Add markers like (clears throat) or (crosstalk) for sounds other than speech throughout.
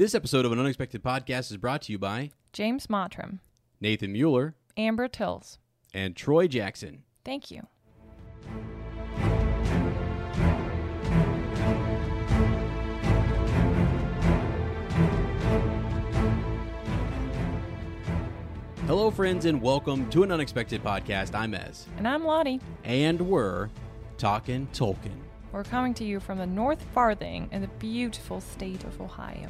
This episode of an Unexpected Podcast is brought to you by James Mottram, Nathan Mueller Amber Tills. and Troy Jackson. Thank you. Hello, friends, and welcome to an Unexpected Podcast. I'm Ez, And I'm Lottie. and we're talking Tolkien. We're coming to you from the North Farthing in the beautiful state of Ohio.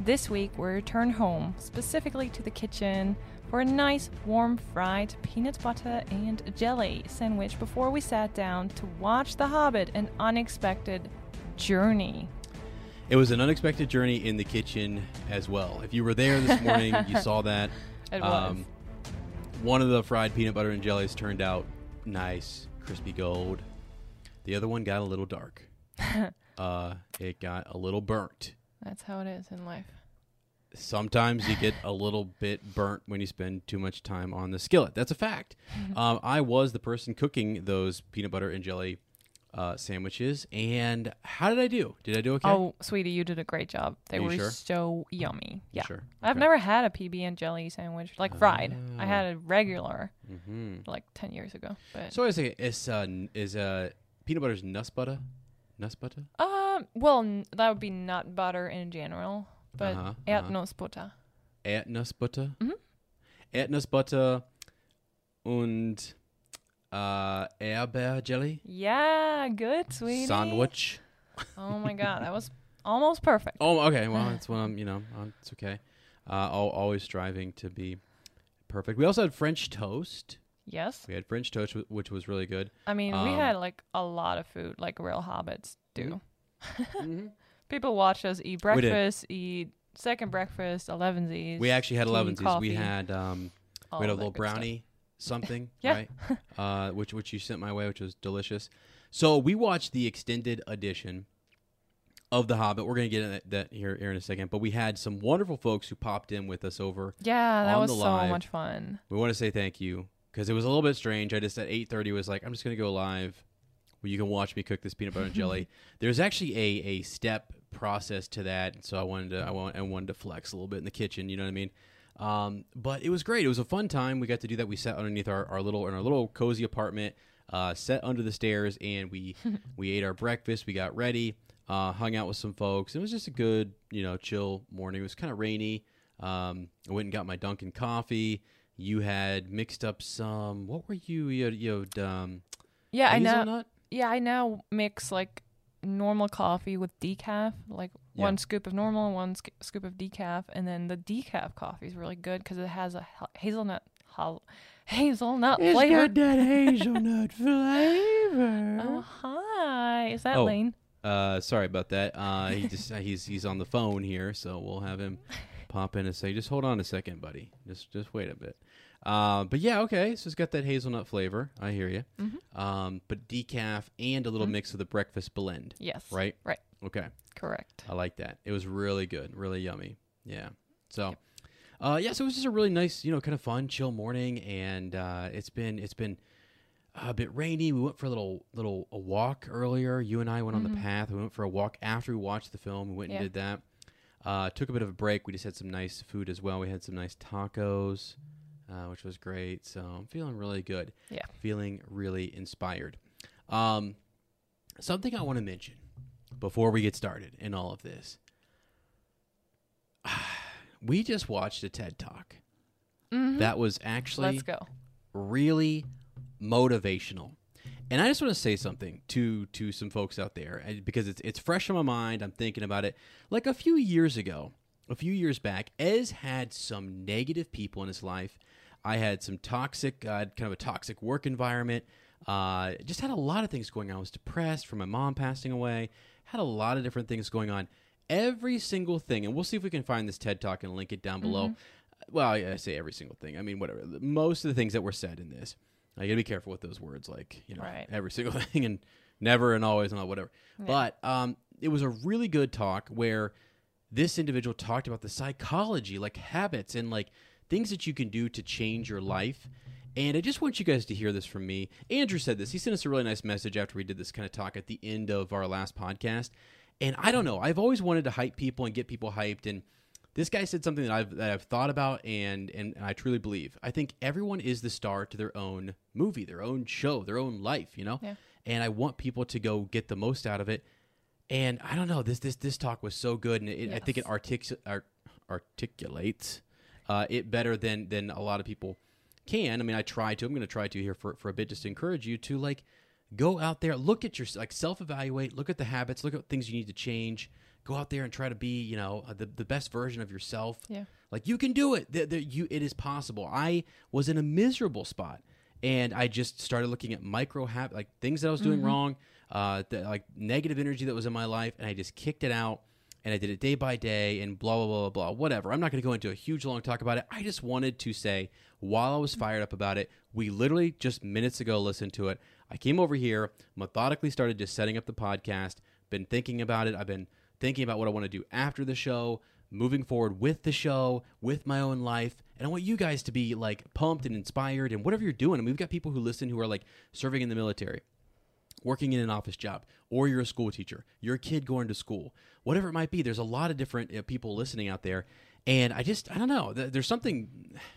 This week, we return home, specifically to the kitchen, for a nice, warm, fried peanut butter and jelly sandwich before we sat down to watch The Hobbit An Unexpected Journey. It was an unexpected journey in the kitchen as well. If you were there this morning, you saw (laughs) that. Um, It was. one of the fried peanut butter and jellies turned out nice, crispy gold. The other one got a little dark. (laughs) uh, it got a little burnt. That's how it is in life. sometimes you get a little bit burnt when you spend too much time on the skillet. That's a fact. um, I was the person cooking those peanut butter and jelly uh, sandwiches, and how did I do? Did I do okay? Oh, sweetie, you did a great job. They Are you were sure? so yummy. Yeah. sure? I've Okay. never had a PB and jelly sandwich, like fried. I had a regular hmm like 10 years ago. But So I say, is uh, n- is uh, peanut butter's nuss butter? Nuss butter? Um, well, n- that would be nut butter in general, but Uh-huh, uh uh-huh. butter. Erdnussbutter? Mhm. Erdnussbutter und äh, Erdbeerjelly? Yeah, good, sweetie. Sandwich? Oh my god, that was (laughs) almost perfect. Oh, okay. Well, (laughs) that's what I'm. You know, um, it's okay. Uh, al- always striving to be perfect. We also had French toast. Yes. We had French toast, wh- which was really good. I mean, we Um, had like a lot of food, like real hobbits do. Mm-hmm. (laughs) People watch us eat breakfast, eat second breakfast, elevensies. We actually had 11s. We had um, we had a little good stuff. brownie (laughs) something, Yeah. right? uh, which which you sent my way, which was delicious. So we watched the extended edition of The Hobbit. We're gonna get into that here here in a second, but we had some wonderful folks who popped in with us over Yeah, that on was the so live. much fun. We want to say thank you because it was a little bit strange. I just at eight thirty was like, I'm just gonna go live where you can watch me cook this peanut butter and jelly. (laughs) There's actually a a step process to that, so I wanted to I want I wanted to flex a little bit in the kitchen. You know what I mean? Um, but it was great. It was a fun time. We got to do that. We sat underneath our, our little in our little cozy apartment, uh, sat under the stairs, and we (laughs) we ate our breakfast. We got ready, uh, hung out with some folks. It was just a good, you know, chill morning. It was kind of rainy. Um, I went and got my Dunkin' coffee. You had mixed up some. What were you? You had, you had um, Yeah, I know. Yeah, I now mix like normal coffee with decaf, like Yeah. one scoop of normal, and one sc- scoop of decaf, and then the decaf coffee is really good because it has a ha- hazelnut Hazelnut flavor. that (laughs) hazelnut flavor. Oh, hi. Is that Oh. Lane? Uh, sorry about that. Uh, he just uh, (laughs) he's he's on the phone here, so we'll have him (laughs) pop in and say, "Just hold on a second, buddy. Just just wait a bit." Uh, but yeah, okay. So it's got that hazelnut flavor. I hear you. Um, but decaf and a little mix of the breakfast blend. Yes. Right. Right. Okay. Correct. I like that. It was really good, really yummy. Yeah. So, uh, yeah. So it was just a really nice, you know, kind of fun, chill morning, and uh, it's been it's been a bit rainy. We went for a little little a walk earlier. You and I went on the path. We went for a walk after we watched the film. We went Yeah. and did that. Uh, took a bit of a break. We just had some nice food as well. We had some nice tacos, uh, which was great. So I'm feeling really good. Yeah. Feeling really inspired. Um, something I want to mention before we get started in all of this. (sighs) We just watched a TED Talk. That was actually Let's go. really motivational. And I just want to say something to to some folks out there because it's it's fresh on my mind. I'm thinking about it. Like a few years ago, a few years back, Ez had some negative people in his life. I had some toxic, uh, kind of a toxic work environment. Uh, just had a lot of things going on. I was depressed from my mom passing away. Had a lot of different things going on. Every single thing, and we'll see if we can find this TED Talk and link it down below. Well, yeah, I say every single thing. I mean, whatever. Most of the things that were said in this, I gotta be careful with those words, like you know, Right. every single (laughs) thing and never and always and all whatever. But um, it was a really good talk where this individual talked about the psychology, like habits and like things that you can do to change your life. And I just want you guys to hear this from me. Andrew said this. He sent us a really nice message after we did this kind of talk at the end of our last podcast. And I don't know. I've always wanted to hype people and get people hyped. And this guy said something that I've that I've thought about and and I truly believe. I think everyone is the star to their own movie, their own show, their own life. You know. Yeah. And I want people to go get the most out of it. And I don't know. This this this talk was so good, and it, I think it artic- art- articulates uh, it better than than a lot of people can. I mean, I try to. I'm going to try to here for for a bit, just to encourage you to like go out there, look at your like self evaluate, look at the habits, look at things you need to change. Go out there and try to be, you know, the, the best version of yourself. Yeah. Like you can do it. The, the, you, it is possible. I was in a miserable spot, and I just started looking at micro habits, like things that I was doing wrong, uh, the, like negative energy that was in my life, and I just kicked it out. And I did it day by day, and blah blah blah blah blah. Whatever. I'm not going to go into a huge long talk about it. I just wanted to say, while I was mm-hmm. fired up about it, we literally just minutes ago listened to it. I came over here, methodically started just setting up the podcast. Been thinking about it. I've been thinking about what I want to do after the show, moving forward with the show, with my own life. And I want you guys to be like pumped and inspired and whatever you're doing. And we've got people who listen who are like serving in the military, working in an office job, or you're a school teacher, you're a kid going to school, whatever it might be. There's a lot of different uh, people listening out there. And I just, I don't know. There's something,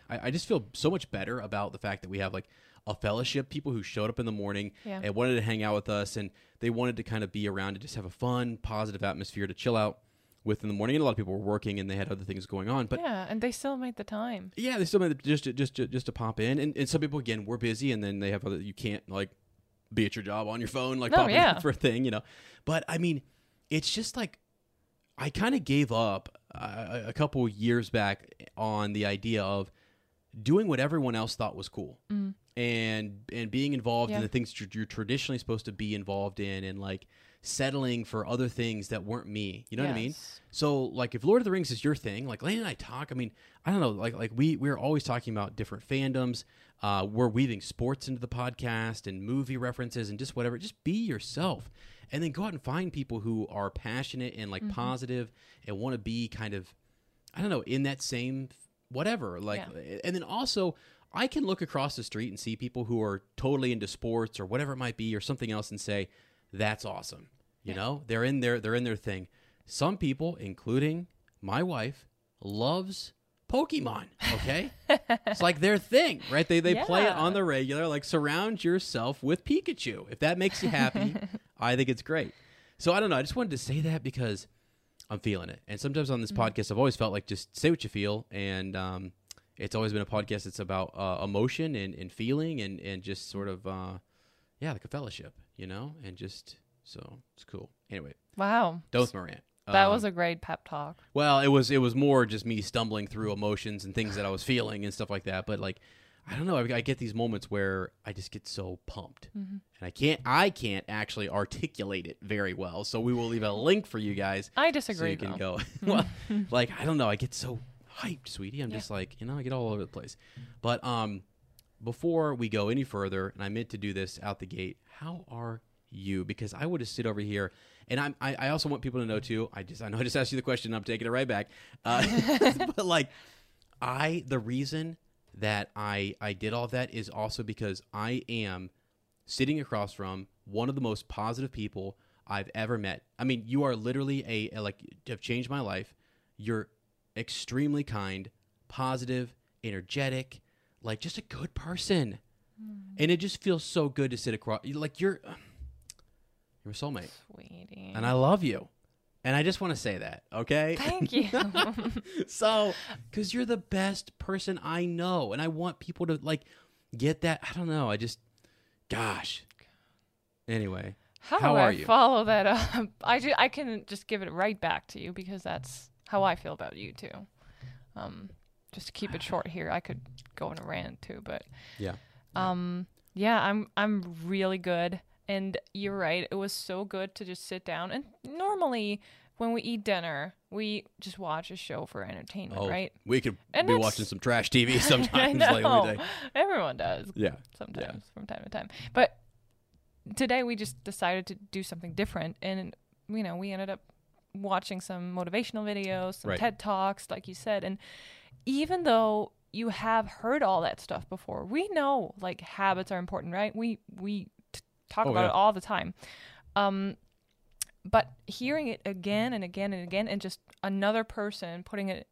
I, I just feel so much better about the fact that we have like a fellowship, people who showed up in the morning Yeah. and wanted to hang out with us and they wanted to kind of be around and just have a fun, positive atmosphere to chill out with in the morning. And a lot of people were working and they had other things going on. But yeah, and they still made the time. yeah, they still made it just to, just to, just to pop in, and, and some people again were busy, and then they have other you can't like be at your job on your phone like No, popping yeah. in for a thing, you know. But I mean, it's just like I kind of gave up uh, a couple years back on the idea of doing what everyone else thought was cool, and and being involved in Mm. The things tr- you're traditionally supposed to be involved in, and like settling for other things that weren't me. You know what I mean? So like if Lord of the Rings is your thing, like Lane and I talk, I mean, I don't know, like like we we're always talking about different fandoms. Uh, we're weaving sports into the podcast and movie references and just whatever. Just be yourself. And then go out and find people who are passionate and like positive and want to be kind of I don't know, in that same whatever. Like and then also I can look across the street and see people who are totally into sports or whatever it might be or something else and say, That's awesome. You know? They're in their they're in their thing. Some people, including my wife, loves Pokemon. Okay, (laughs) it's like their thing, right? They they play it on the regular. Like surround yourself with Pikachu. If that makes you happy, (laughs) I think it's great. So I don't know. I just wanted to say that because I'm feeling it. And sometimes on this Mm-hmm. podcast, I've always felt like just say what you feel, and um, it's always been a podcast that's about uh, emotion and, and feeling and and just sort of uh, yeah, like a fellowship, you know, and just so it's cool. Anyway, Wow. Dose Morant. That Um, was a great pep talk. well, it was it was more just me stumbling through emotions and things that I was feeling and stuff like that. But like, I don't know. I, I get these moments where I just get so pumped, Mm-hmm. and I can't. I can't actually articulate it very well. So we will leave a link for you guys. I disagree. so you can though. go. (laughs) well, like I don't know. I get so hyped, sweetie. I'm just like you know. I get all over the place. But um, before we go any further, and I meant to do this out the gate. How are you? Because I would just sit over here, and I'm. I, I also want people to know too. I just. I know I just asked you the question. I'm taking it right back. Uh, (laughs) (laughs) but like, I the reason that I I did all that is also because I am sitting across from one of the most positive people I've ever met. I mean, you are literally a, a like have changed my life. You're extremely kind, positive, energetic, like just a good person. And it just feels so good to sit across like you're you're a soulmate. Sweetie. And I love you. And I just want to say that, okay? Thank you. (laughs) so, because you're the best person I know, and I want people to like get that. I don't know. I just, gosh. Anyway, How, How do are I you? follow that up? (laughs) I ju- I can just give it right back to you because that's how I feel about you too. Um, just to keep it short here, I could go on a rant too, but yeah, um, yeah, I'm I'm really good, and you're right. It was so good to just sit down. And normally, when we eat dinner, we just watch a show for entertainment, oh, right? we could And be that's- watching some trash TV (laughs) I sometimes. know. Like, let me tell you. Everyone does yeah, sometimes from time to time. But today we just decided to do something different, and you know we ended up watching some motivational videos, some Right. TED talks, like you said, and even though you have heard all that stuff before, we know like habits are important, right? We we talk Oh, about yeah. it all the time. Um, but hearing it again and again and again, and just another person putting it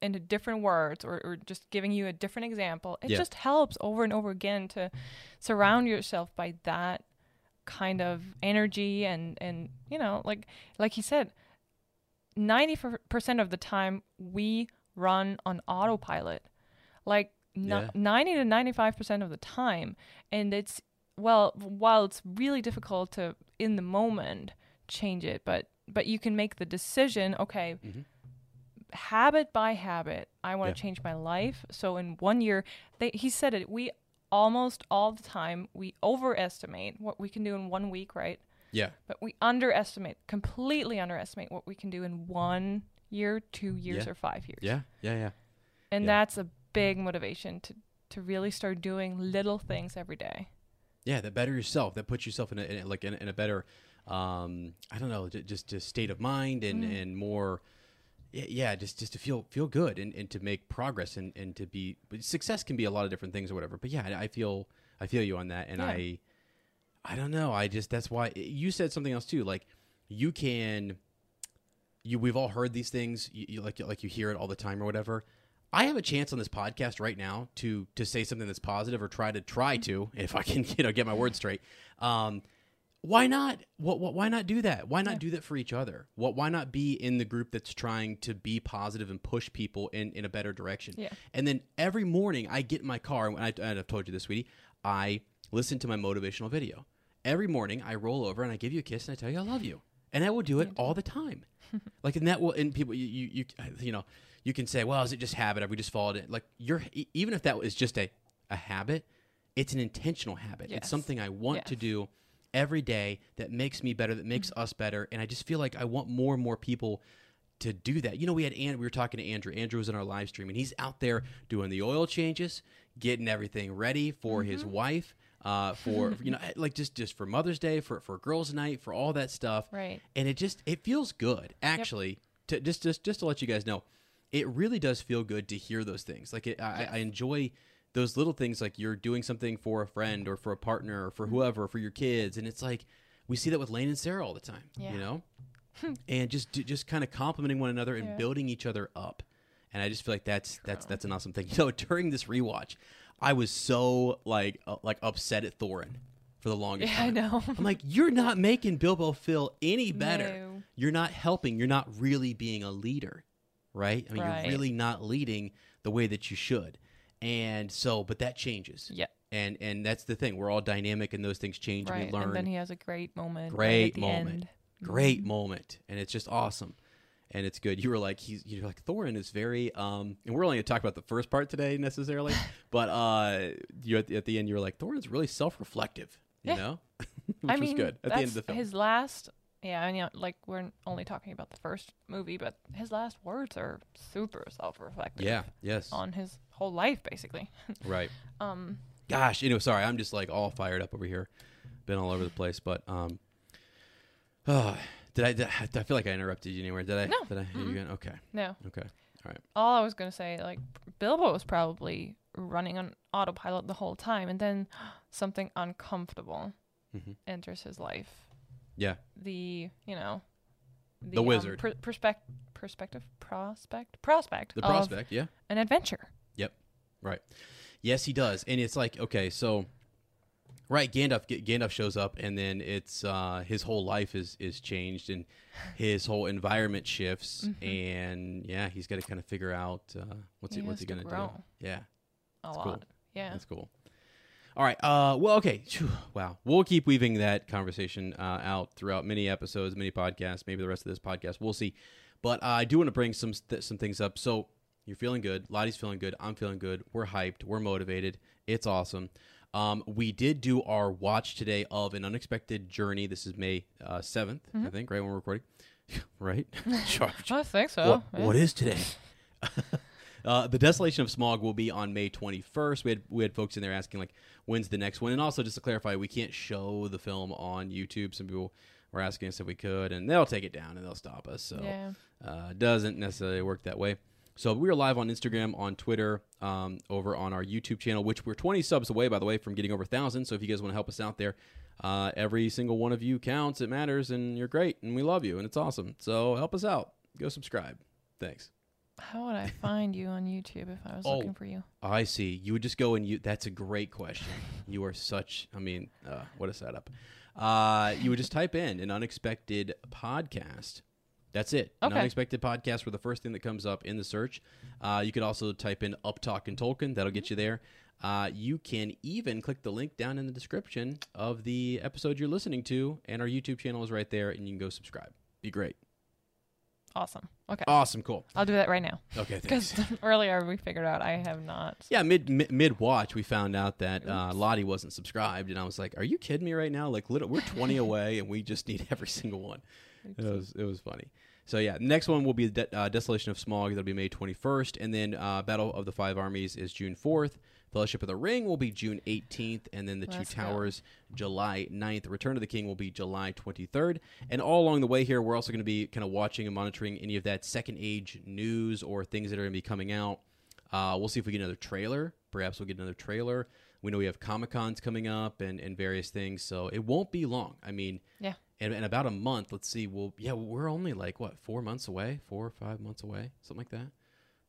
into different words or, or just giving you a different example, it Yeah. just helps over and over again to surround yourself by that kind of energy and and you know like like he said 90% of the time we run on autopilot like no- Yeah. 90 to 95% of the time and it's well while it's really difficult to in the moment change it but but you can make the decision okay Mhm. habit by habit i want Yeah. to change my life so in one year they, he said it we almost all the time we overestimate what we can do in one week right yeah, but we underestimate completely underestimate what we can do in one year two years Yeah. or five years yeah, yeah, yeah. and Yeah. that's a big motivation to to really start doing little things every day Yeah, that better yourself. That puts yourself in a, in a like in, a- in a better, um, I don't know, just a state of mind and Mm. and more, yeah, just just to feel feel good and, and to make progress and, and to be success can be a lot of different things or whatever. But yeah, I I feel I feel you on that, and Yeah. I, I don't know. I just that's why you said something else too. Like you can, you we've all heard these things. You, you like like you hear it all the time or whatever. I have a chance on this podcast right now to to say something that's positive or try to try to if I can (laughs) you know get my words straight. Um, why not? What, what why not do that? Why not do that for each other? What why not be in the group that's trying to be positive and push people in in a better direction? Yeah. And then every morning I get in my car and I, and I've told you this, sweetie. I listen to my motivational video. Every morning I roll over and I give you a kiss and I tell you I love you. And I will do it all the time. (laughs) like and that will and people you you you, you know you can say well is it just habit have we just followed it like you're even if that is just a a habit it's an intentional habit it's something I want to do every day that makes me better that makes Mm-hmm. us better and I just feel like I want more and more people to do that. You know, we had and we were talking to Andrew. Andrew was in our live stream, and he's out there doing the oil changes, getting everything ready for his Mm-hmm. wife, uh, for (laughs) you know, like just just for Mother's Day, for for Girls' Night, for all that stuff. Right. And it just it feels good, actually. To just just just to let you guys know, it really does feel good to hear those things. Like it, I, I enjoy those little things, like you're doing something for a friend or for a partner or for Mm-hmm. whoever, for your kids, and it's like we see that with Lane and Sarah all the time. Yeah. You know (laughs) and just just kind of complimenting one another and Yeah. building each other up. And I just feel like that's that's that's an awesome thing. (laughs) You know, during this rewatch, I was so like uh, like upset at Thorin for the longest Yeah, I time. know. I'm like, you're not making Bilbo feel any better. No. You're not helping. You're not really being a leader, right? I mean, Right. you're really not leading the way that you should. And so, but that changes. Yeah. And and that's the thing. We're all dynamic, and those things change. right and we learn and then he has a great moment right great at the moment end. great moment and it's just awesome and it's good. You were like, he's you're like Thorin is very um, and we're only gonna talk about the first part today necessarily, (laughs) but uh, you at the, at the end you were like Thorin's really self reflective, you Yeah. know, (laughs) which I was mean, good at the end of the film. his last. Yeah, and you know, like we're only talking about the first movie, but his last words are super self-reflective. yeah, yes, on his whole life, basically. (laughs) right. Um, Gosh, you know, sorry, I'm just like all fired up over here, been all over the place, but um, uh, did I? Did I, I feel like I interrupted you anywhere. Did I? No. Did I? You again? Okay. no, Okay. All right. all I was gonna say, like Bilbo was probably running on autopilot the whole time, and then (gasps) something uncomfortable Mhm. enters his life. Yeah. The you know, The um, wizard. per- perspect- perspective, prospect, prospect, The prospect. Yeah. an adventure. Yep. Right. Yes, he does, and it's like okay, so right, Gandalf Gandalf shows up, and then it's uh, his whole life is is changed, and (sighs) his whole environment shifts, and yeah, he's got to kind of figure out uh, what's Mm-hmm. He he, what's he gonna grow. do. Yeah. A That's lot. cool. Yeah. That's cool. All right. Uh, well, okay. Wow. We'll keep weaving that conversation uh, out throughout many episodes, many podcasts, maybe the rest of this podcast. We'll see. But uh, I do want to bring some st- some things up. So you're feeling good. Lottie's feeling good. I'm feeling good. We're hyped. We're motivated. It's awesome. Um, we did do our watch today of an unexpected journey. This is May uh, 7th, I think, right when we're recording. (laughs) right? Sure. (laughs) I think so. What, yeah. what is today? (laughs) uh, the Desolation of Smaug will be on May 21st. We had we had folks in there asking like, when's the next one? And also just to clarify, we can't show the film on YouTube. Some people were asking us if we could, and they'll take it down and they'll stop us. So Yeah. uh, it doesn't necessarily work that way. So we are live on Instagram, on Twitter, um, over on our YouTube channel, which we're 20 subs away, by the way, from getting over 1,000. So if you guys want to help us out there, uh, every single one of you counts. It matters, and you're great, and we love you, and it's awesome. So help us out. Go subscribe. Thanks. How would I find you on YouTube if I was Oh. looking for you? I see. You would just go and you. That's a great question. You are such. I mean, uh, what a setup. Uh, you would just type in an unexpected podcast. That's it. An Okay. unexpected podcast for the first thing that comes up in the search. Uh, you could also type in Up Talk and Tolkien. That'll get you there. Uh, you can even click the link down in the description of the episode you're listening to, and our YouTube channel is right there, and you can go subscribe. Be great. Awesome. Okay. Awesome. Cool. I'll do that right now. Okay. Because (laughs) earlier we figured out I have not. Yeah, mid mid, mid watch, we found out that uh, Lottie wasn't subscribed, and I was like, "Are you kidding me right now? Like, lit- we're twenty (laughs) away, and we just need every single one." It was it was funny. So yeah, next one will be De- uh, Desolation of Smaug. That'll be May twenty first, and then uh, Battle of the Five Armies is June fourth. Fellowship of the Ring will be June 18th, and then the Let's Two go. Towers July 9th. Return of the King will be July 23rd. And all along the way here, we're also going to be kind of watching and monitoring any of that second age news or things that are going to be coming out. Uh, we'll see if we get another trailer. Perhaps we'll get another trailer. We know we have Comic Cons coming up and, and various things, so it won't be long. I mean, Yeah. in, in about a month, let's see. We'll yeah, we're only like what four months away, four or five months away, something like that.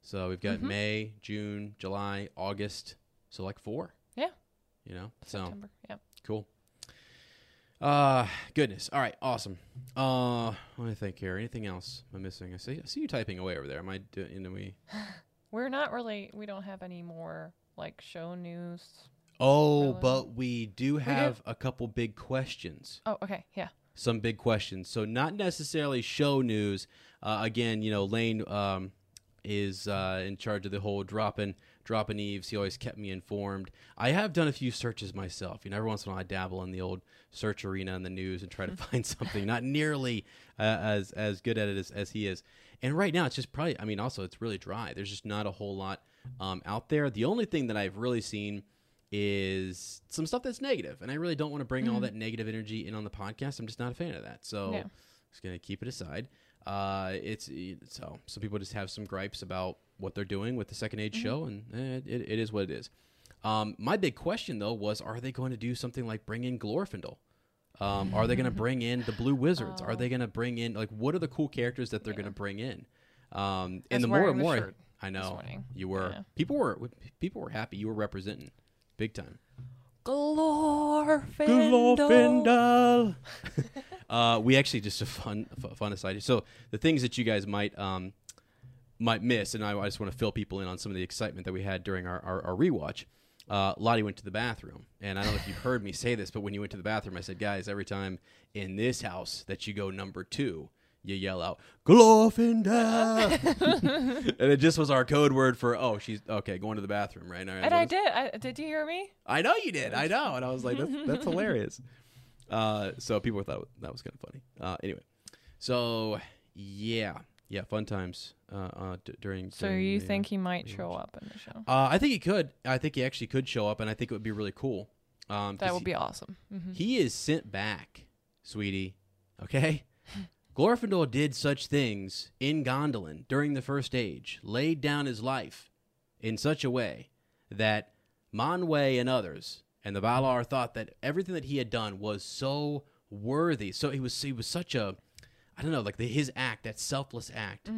So we've got May, June, July, August. So like four, Yeah. you know. So September. Yeah. cool. Uh goodness. All right, awesome. Uh, let me think here. Anything else I'm missing? I see. I see you typing away over there. Am I doing? We. (sighs) We're not really. We don't have any more like show news. Oh, Really? but we do do. have a couple big questions. Oh, okay. Yeah. Some big questions. So not necessarily show news. Uh, again, you know, Lane um, is uh, in charge of the whole dropping dropping eaves. He always kept me informed. I have done a few searches myself. You know, every once in a while I dabble in the old search arena in the news and try to (laughs) find something. Not nearly uh, as as good at it as, as he is. And right now, it's just probably. I mean, also it's really dry. There's just not a whole lot um, out there. The only thing that I've really seen is some stuff that's negative, and I really don't want to bring all that negative energy in on the podcast. I'm just not a fan of that. So Yeah. just gonna keep it aside. Uh, it's so some people just have some gripes about what they're doing with the second age show, and eh, it, it is what it is. Um, my big question though was, are they going to do something like bring in Glorfindel? Um, are they going (laughs) to bring in the Blue Wizards? Are they going to bring in like what are the cool characters that they're going to bring in? Um, and the more and more, shirt I know you were. Yeah. People were people were happy. You were representing big time. Glorfindel. (laughs) uh, we actually just a fun fun aside. So the things that you guys might um, might miss, and I, I just want to fill people in on some of the excitement that we had during our our, our rewatch. Uh, Lottie went to the bathroom, and I don't know if you heard me say this, but when you went to the bathroom, I said, "Guys, every time in this house that you go number two, you yell out Glorfindel, (laughs) and it just was our code word for oh she's okay going to the bathroom right now. And I did. I, did you hear me? I know you did. I know, and I was like that's, (laughs) that's hilarious. Uh, so people thought that was kind of funny. Uh, anyway, so yeah, yeah, fun times uh, uh, d- during. So during you the, think he might show watch. up in the show? Uh, I think he could. I think he actually could show up, and I think it would be really cool. Um, That would he- be awesome. hmm he is sent back, sweetie. Okay? (laughs) Glorfindel did such things in Gondolin during the First Age, laid down his life in such a way that Manwë and others and the Valar thought that everything that he had done was so worthy. So he was he was such a I don't know, like the, his act, that selfless act,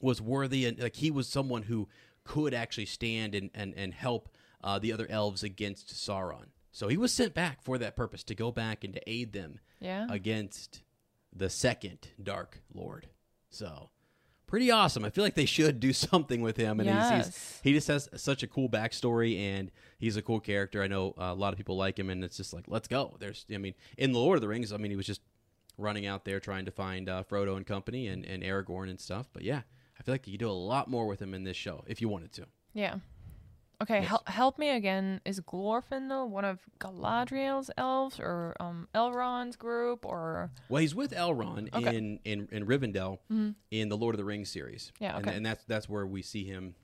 was worthy and like he was someone who could actually stand and and, and help uh, the other elves against Sauron. So he was sent back for that purpose to go back and to aid them Yeah. against the second Dark Lord. So pretty awesome. I feel like they should do (laughs) something with him, and he's, Yes. he's he just has such a cool backstory, and he's a cool character. I know uh, a lot of people like him, and it's just like let's go. There's, I mean, in the Lord of the Rings, I mean, he was just running out there trying to find uh, Frodo and company, and, and Aragorn and stuff. But yeah, I feel like you could do a lot more with him in this show if you wanted to. Yeah. Okay, Yes. hel- help me again. Is Glorfindel one of Galadriel's elves or um, Elrond's group or Well, he's with Elrond Okay. in, in in Rivendell in the Lord of the Rings series. Yeah, and, okay. and that's that's where we see him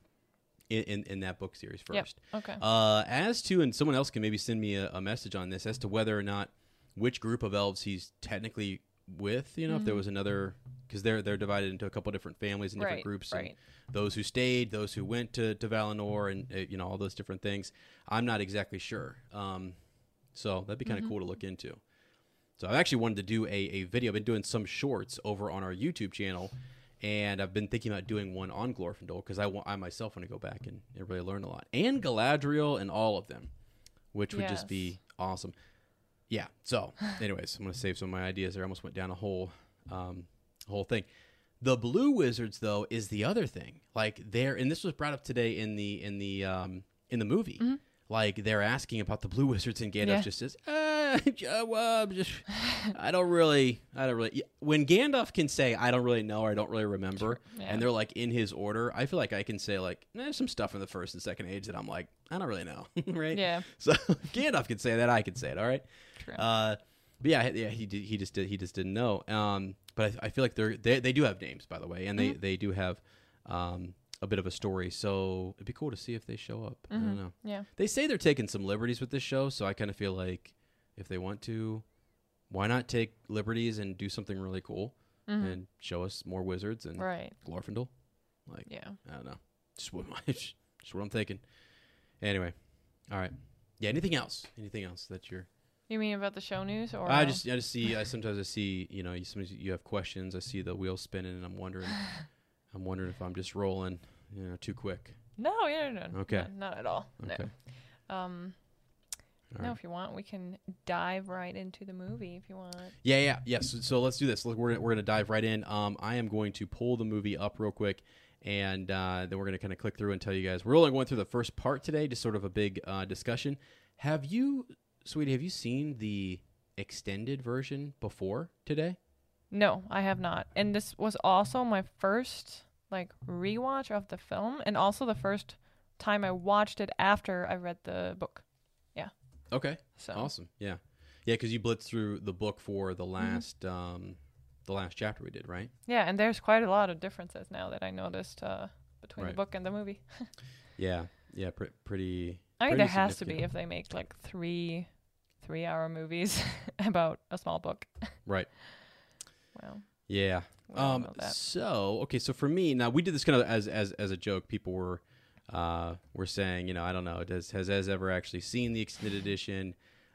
in, in, in that book series Yep, first. okay. Uh, as to, and someone else can maybe send me a, a message on this as to whether or not which group of elves he's technically with. You know, Mm-hmm. if there was another, because they're they're divided into a couple different families and different Right, groups. and right. those who stayed, those who went to to Valinor, and uh, you know all those different things. I'm not exactly sure. Um, so that'd be kind of Mm-hmm. cool to look into. So I've actually wanted to do a, a video. I've been doing some shorts over on our YouTube channel, and I've been thinking about doing one on Glorfindel because I, wa- I myself want to go back and, and really learn a lot. And Galadriel and all of them, which would just be awesome. Yeah. So, anyways, I'm to save some of my ideas there. I almost went down a whole, um, whole thing. The Blue Wizards, though, is the other thing. Like they're, and this was brought up today in the in the um, in the movie. Like they're asking about the Blue Wizards, and Gandalf Yeah. just says, just, (laughs) I don't really, I don't really. When Gandalf can say, I don't really know, or I don't really remember, Yeah. and they're like in his order, I feel like I can say like, there's some stuff in the first and second age that I'm like, I don't really know, (laughs) right? Yeah. So (laughs) Gandalf can say that, I can say it. All right. True. Uh, but yeah, yeah, he did, he just did, he just didn't know. Um, but I, I feel like they're they, they do have names, by the way, and Mm-hmm. they they do have um a bit of a story. So it'd be cool to see if they show up. I Mm-hmm. don't know. yeah? They say they're taking some liberties with this show, so I kind of feel like if they want to, why not take liberties and do something really cool and show us more wizards and Mm-hmm. Right. Glorfindel? Like, Yeah. I don't know. (laughs) Just what, my, just what I'm thinking. Anyway, all right. Yeah. Anything else? Anything else that you're? You mean about the show news or I just, I just see. I (laughs) sometimes I see. You know, you sometimes you have questions. I see the wheel spinning, and I'm wondering. (sighs) I'm wondering if I'm just rolling, you know, too quick. no, yeah, no, no, Okay. no, not at all. Okay. No. Um, All no, right. if you want, we can dive right into the movie if you want. Yeah, yeah, yes. So, so let's do this. Look, we're we're gonna dive right in. Um, I am going to pull the movie up real quick, and uh, then we're gonna kind of click through and tell you guys. We're only going through the first part today, just sort of a big uh, discussion. Have you, sweetie, have you seen the extended version before today? No, I have not. And this was also my first like rewatch of the film and also the first time I watched it after I read the book. Okay, So awesome. Yeah, yeah, because you blitzed through the book for the last um, the last chapter we did, right? yeah, and there's quite a lot of differences now that I noticed uh, between Right. the book and the movie. (laughs) Yeah, yeah, pre- pretty. I mean, pretty there has to be if they make like three three-hour movies (laughs) about a small book. (laughs) Right. Wow. Yeah. We Um. So okay. So for me, now we did this kind of as as as a joke. People were, uh, were saying, you know, I don't know, does has Ez ever actually seen the extended edition?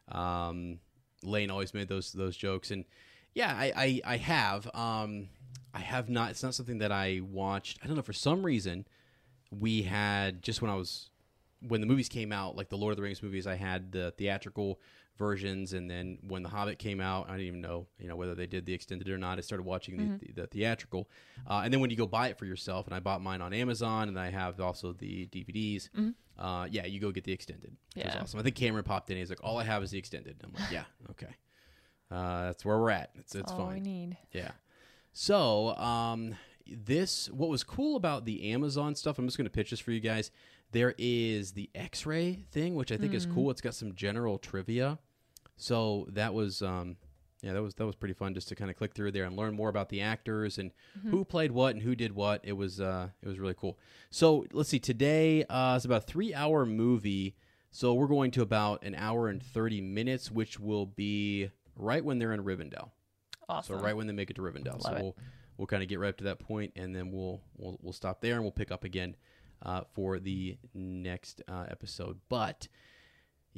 Um, Lane always made those those jokes, and yeah, I I, I have. Um, I have not. It's not something that I watched. I don't know. For some reason, we had just when I was when the movies came out, like the Lord of the Rings movies, I had the theatrical versions, and then when the Hobbit came out, I didn't even know, you know, whether they did the extended or not. I started watching Mm-hmm. the, the, the theatrical, uh, and then when you go buy it for yourself, and I bought mine on Amazon, and I have also the DVDs. Uh, yeah, you go get the extended, was Mm-hmm. Yeah. awesome. I think Cameron popped in. He's like, "All I have is the extended." I'm like, (laughs) "Yeah, okay, uh, that's where we're at. It's it's All we fine." need. Yeah. So, um, this what was cool about the Amazon stuff. I'm just going to pitch this for you guys. There is the X-ray thing, which I think is cool. It's got some general trivia. So that was, um, yeah, that was that was pretty fun just to kind of click through there and learn more about the actors and who played what and who did what. It was uh, it was really cool. So let's see. Today uh, it's about a three-hour movie. So we're going to about an hour and thirty minutes, which will be right when they're in Rivendell. Awesome. So right when they make it to Rivendell. so Love it. we'll we'll kind of get right up to that point, and then we'll we'll we'll stop there and we'll pick up again uh, for the next uh, episode. But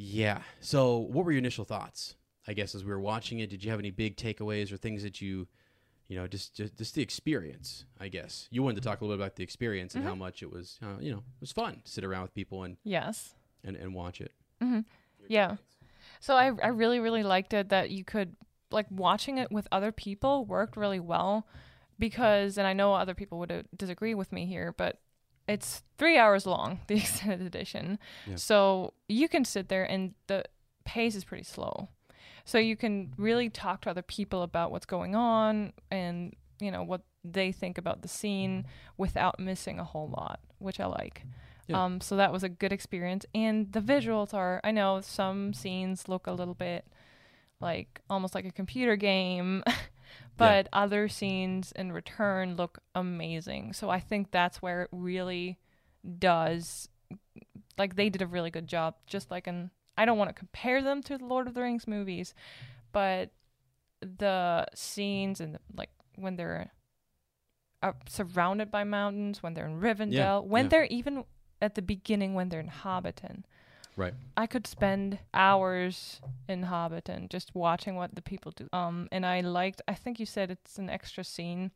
yeah, so what were your initial thoughts? I guess as we were watching it, did you have any big takeaways or things that you you know just just, just the experience? I guess you wanted to talk a little bit about the experience and how Mm-hmm. much it was uh, you know it was fun to sit around with people and Yes. and, and watch it. Yeah. So I I really really liked it that you could like watching it with other people worked really well because and I know other people would uh, disagree with me here, but it's 3 hours long, (laughs) the extended edition. Yeah. So you can sit there and the pace is pretty slow. So you can really talk to other people about what's going on and you know what they think about the scene without missing a whole lot, which I like. Yeah. Um, so that was a good experience, and the visuals are. I know some scenes look a little bit like almost like a computer game, (laughs) but other scenes in return look amazing. So I think that's where it really does. Like they did a really good job. Just like in, I don't want to compare them to the Lord of the Rings movies, but the scenes and the, like when they're uh, surrounded by mountains, when they're in Rivendell, when yeah. they're even at the beginning when they're in Hobbiton. Right. I could spend hours in Hobbiton just watching what the people do. Um, and I liked. I think you said it's an extra scene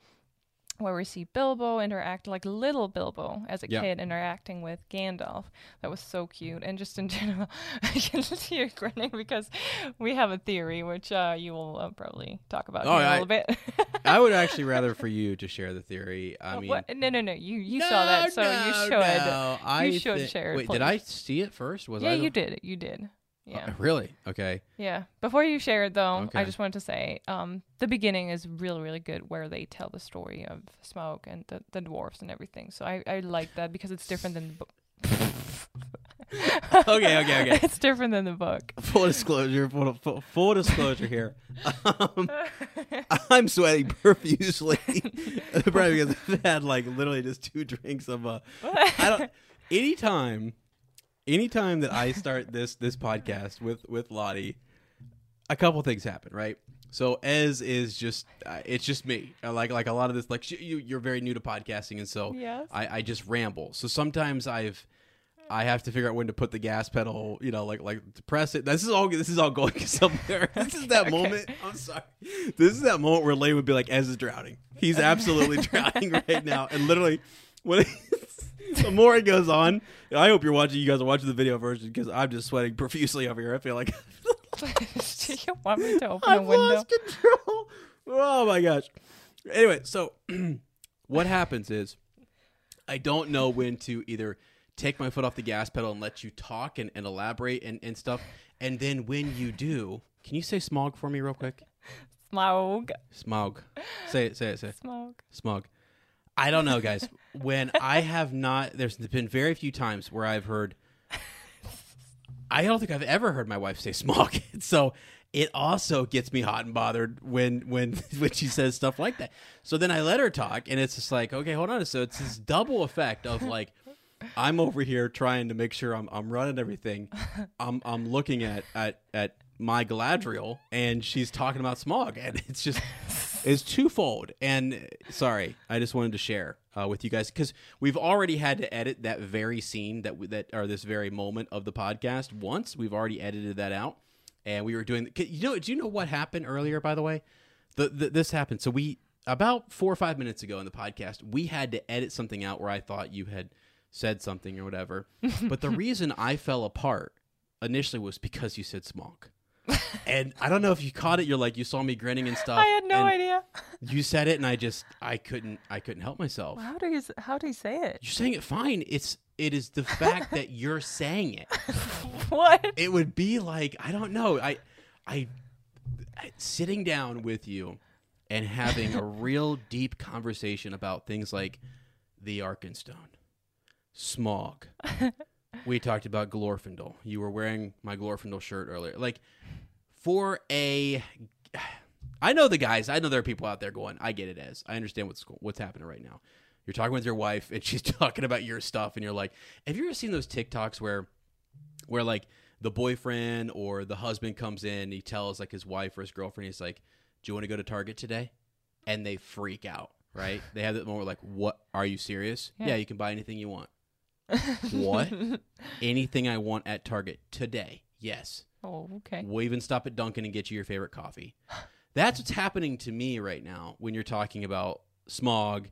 where we see Bilbo interact like little Bilbo as a Yeah. kid interacting with Gandalf. That was so cute. And just in (laughs) general, I can see you grinning because we have a theory which uh, you will uh, probably talk about Oh, in a I- little bit. (laughs) I would actually (laughs) rather for you to share the theory. I mean, What? No, no, no. You you No, saw that, so you no, should. no. I you should thi- share. it, Wait, did. I see it first? Was yeah, I? the- you did. You did. Yeah. Oh, (laughs) really? Okay. Yeah. Before you share it, though, Okay. I just wanted to say um, the beginning is really, really good where they tell the story of Smoke and the, the dwarfs and everything. So I, I like that because it's different than the book. (laughs) Okay, okay, okay. (laughs) it's different than the book. Full disclosure. Full, full, full disclosure here. Um, I'm sweating profusely, probably because I've had like literally just two drinks of a. I don't. Anytime, anytime that I start this this podcast with with Lottie, a couple things happen, right? So Ez is just uh, it's just me. Uh, like like a lot of this like sh- you you're very new to podcasting and so Yes. I I just ramble. So sometimes I've I have to figure out when to put the gas pedal, you know, like like to press it. This is all this is all going (laughs) somewhere. (laughs) this is that Okay. moment. I'm sorry. This is that moment where Lane would be like, Ez is drowning. He's (laughs) absolutely drowning right now. And literally when (laughs) the more it goes on, I hope you're watching you guys are watching the video version because I'm just sweating (laughs) profusely over here. I feel like (laughs) Do you want me to open I've a window? lost control. Oh my gosh. Anyway, so (clears throat) what happens is I don't know when to either take my foot off the gas pedal and let you talk and, and elaborate and, and stuff. And then when you do, can you say Smaug for me real quick? Smoke. Smaug. Say it, say it, say it. Smoke. Smaug. I don't know, guys. when I have not, there's been very few times where I've heard. I don't think I've ever heard my wife say Smaug. (laughs) so it also gets me hot and bothered when when (laughs) when she says stuff like that. So then I let her talk, and it's just like, okay, hold on. So it's this double effect of like. I'm over here trying to make sure I'm, I'm running everything. I'm I'm looking at, at at my Galadriel and she's talking about Smaug and it's just it's twofold. And uh, sorry, I just wanted to share uh, with you guys because we've already had to edit that very scene that we, that or this very moment of the podcast once. We've already edited that out, and we were doing. You know, do you know what happened earlier? By the way, the, the this happened. So we about four or five minutes ago in the podcast, we had to edit something out where I thought you had said something or whatever. (laughs) but the reason I fell apart initially was because you said Smaug. (laughs) and I don't know if you caught it. You're like you saw me grinning and stuff. I had no idea. (laughs) You said it, and I just I couldn't I couldn't help myself. How do you how do you say it? You're saying it fine. It's it is the fact that you're saying it. (laughs) What? It would be like I don't know. I I, I sitting down with you and having a real deep conversation about things like the Arkenstone, Smaug. We talked about Glorfindel. You were wearing my Glorfindel shirt earlier. Like for a I know the guys. I know there are people out there going, I get it as. I understand what's what's happening right now. You're talking with your wife and (laughs) she's talking about your stuff and you're like, have you ever seen those TikToks where where like the boyfriend or the husband comes in, he tells like his wife or his girlfriend, he's like, Do you want to go to Target today? And they freak out, right? they have that moment like, What are you serious? Yeah. yeah you can buy anything you want. What? (laughs) Anything I want at Target today. Yes. Oh, okay. We'll even stop at Dunkin' and get you your favorite coffee. That's what's happening to me right now when you're talking about Smaug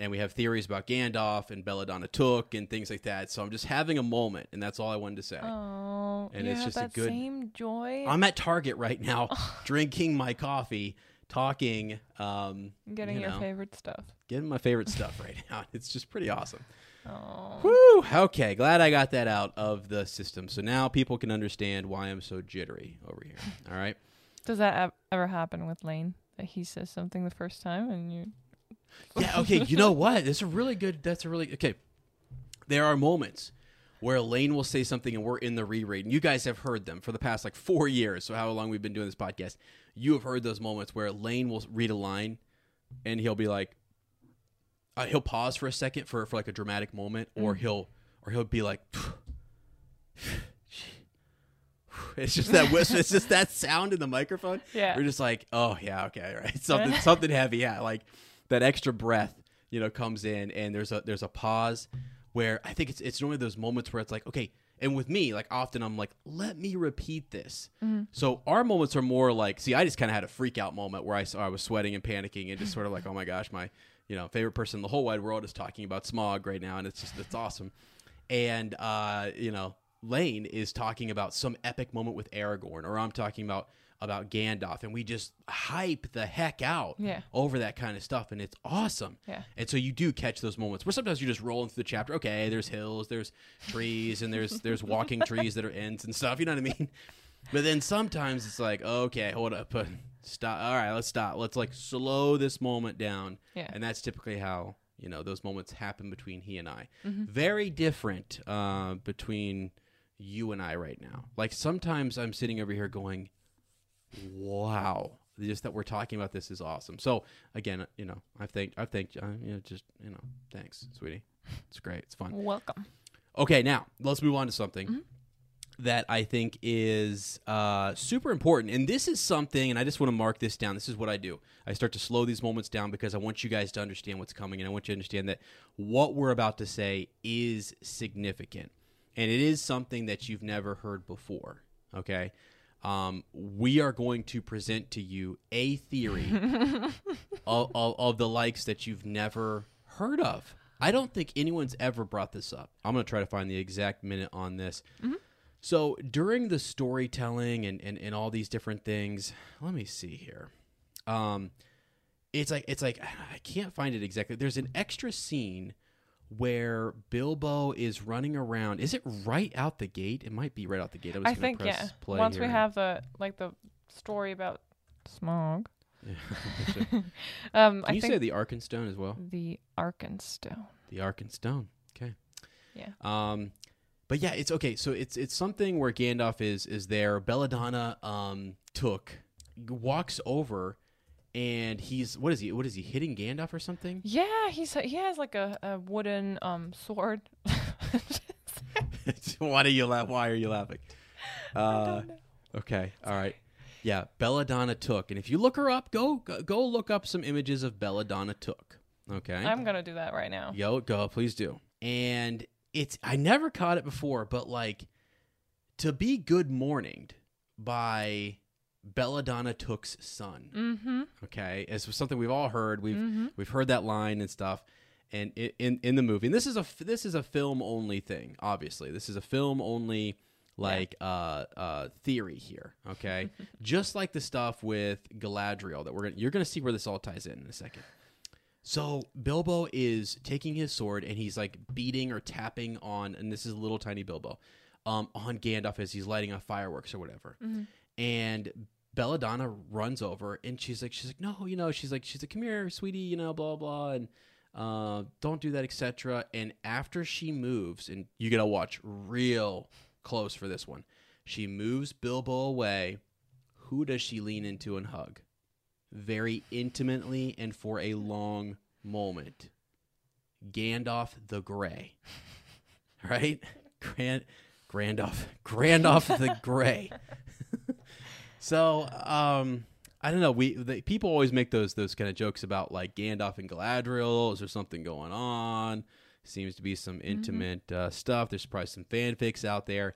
and we have theories about Gandalf and Belladonna Took and things like that. So I'm just having a moment and that's all I wanted to say. Oh, And it's just a good- same joy. I'm at Target right now (laughs) (laughs) drinking my coffee, talking um getting you your favorite stuff. getting my favorite stuff right now. It's just pretty awesome. Oh, Woo! Okay, glad I got that out of the system. So now people can understand why I'm so jittery over here. (laughs) All right. does that ever happen with Lane? That he says something the first time and you (laughs) Yeah, okay, you know what? That's a really good that's a really okay. There are moments where Lane will say something and we're in the reread. And you guys have heard them for the past like four years, so how long we've been doing this podcast. You have heard those moments where Lane will read a line and he'll be like uh, he'll pause for a second for, for like a dramatic moment, or he'll or he'll be like (sighs) It's just that whisper. It's just that sound in the microphone. Yeah. we're just like, oh yeah, okay, right, (laughs) something (laughs) something heavy. Yeah, like that extra breath, you know, comes in, and there's a there's a pause where I think it's it's of those moments where it's like, okay, and with me, like often I'm like, let me repeat this. So our moments are more like, see, I just kind of had a freak out moment where I saw I was sweating and panicking and just sort of like, oh my gosh, my you know favorite person in the whole wide world is talking about Smaug right now, and it's just it's awesome. And uh, you know, Lane is talking about some epic moment with Aragorn, or I'm talking about about Gandalf, and we just hype the heck out Yeah. over that kind of stuff, and it's awesome. Yeah. And so you do catch those moments where sometimes you're just rolling through the chapter. Okay, there's hills, there's trees, and there's there's walking (laughs) trees that are Ents and stuff. You know what I mean? But then sometimes it's like, okay, hold up, stop. All right, let's stop. Let's like slow this moment down. Yeah. And that's typically how you know those moments happen between he and I. Mm-hmm. Very different uh, between you and I right now. Like sometimes I'm sitting over here going, wow just that we're talking about this is awesome so again you know i've thanked i've thanked uh, you know just you know thanks sweetie it's great it's fun welcome. okay now let's move on to something that i think is uh, super important and this is something and i just want to mark this down this is what i do i start to slow these moments down because i want you guys to understand what's coming and i want you to understand that what we're about to say is significant and it is something that you've never heard before okay um, we are going to present to you a theory (laughs) of, of, of the likes that you've never heard of. I don't think anyone's ever brought this up. I'm going to try to find the exact minute on this. So during the storytelling and, and, and all these different things, let me see here. Um, it's like it's like I can't find it exactly. There's an extra scene where Bilbo is running around. Is it right out the gate? It might be right out the gate. I was I think press yeah. play Once here we have the like the story about Smaug. (laughs) (laughs) Can Um, I you think say the Arkenstone as well? the Arkenstone. The Arkenstone. Okay. Yeah. Um, but yeah, it's okay. So it's it's something where Gandalf is is there. Belladonna um took walks over, and he's what is he? What is he hitting Gandalf or something? Yeah, he's he has like a, a wooden um sword. (laughs) Why do you laugh? Why are you laughing? (laughs) Uh, okay. All right. Yeah, Belladonna Took, and if you look her up, go go, go look up some images of Belladonna Took. Okay. I'm gonna do that right now. Yo, go, please do. And it's I never caught it before, but like to be good morninged by Belladonna Took's son. Mm-hmm. Okay, it's something we've all heard. We've we've heard that line and stuff. And i- in in the movie, and this is a this is a film only thing. Obviously, this is a film only like uh uh theory here. Okay, (laughs) just like the stuff with Galadriel that we're gonna you're gonna see where this all ties in in a second. So Bilbo is taking his sword and he's like beating or tapping on, and this is little tiny Bilbo, um, on Gandalf as he's lighting off fireworks or whatever. And Belladonna runs over and she's like, she's like, no, you know, she's like, she's like, come here, sweetie, you know, blah blah, and uh, don't do that, etc. And after she moves, and you gotta watch real close for this one, she moves Bilbo away. Who does she lean into and hug? Very intimately and for a long moment. Gandalf the Grey. (laughs) Right? Grand Grandolph. Grandolph the Grey. (laughs) so, um I don't know. We the, people always make those those kind of jokes about like Gandalf and Galadriel. Is there something going on? Seems to be some intimate uh, stuff. There's probably some fanfics out there.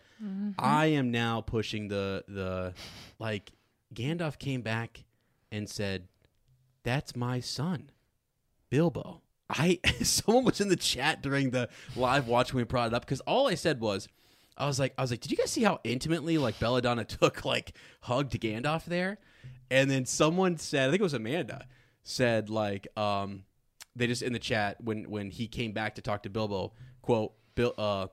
I am now pushing the the like Gandalf came back and said, "That's my son, Bilbo." I (laughs) someone was in the chat during the live watch when we brought it up because all I said was, I was like, I was like, did you guys see how intimately like Belladonna (laughs) took like hugged Gandalf there? And then someone said, I think it was Amanda, said like, um, they just in the chat when when he came back to talk to Bilbo, quote, Bil, uh,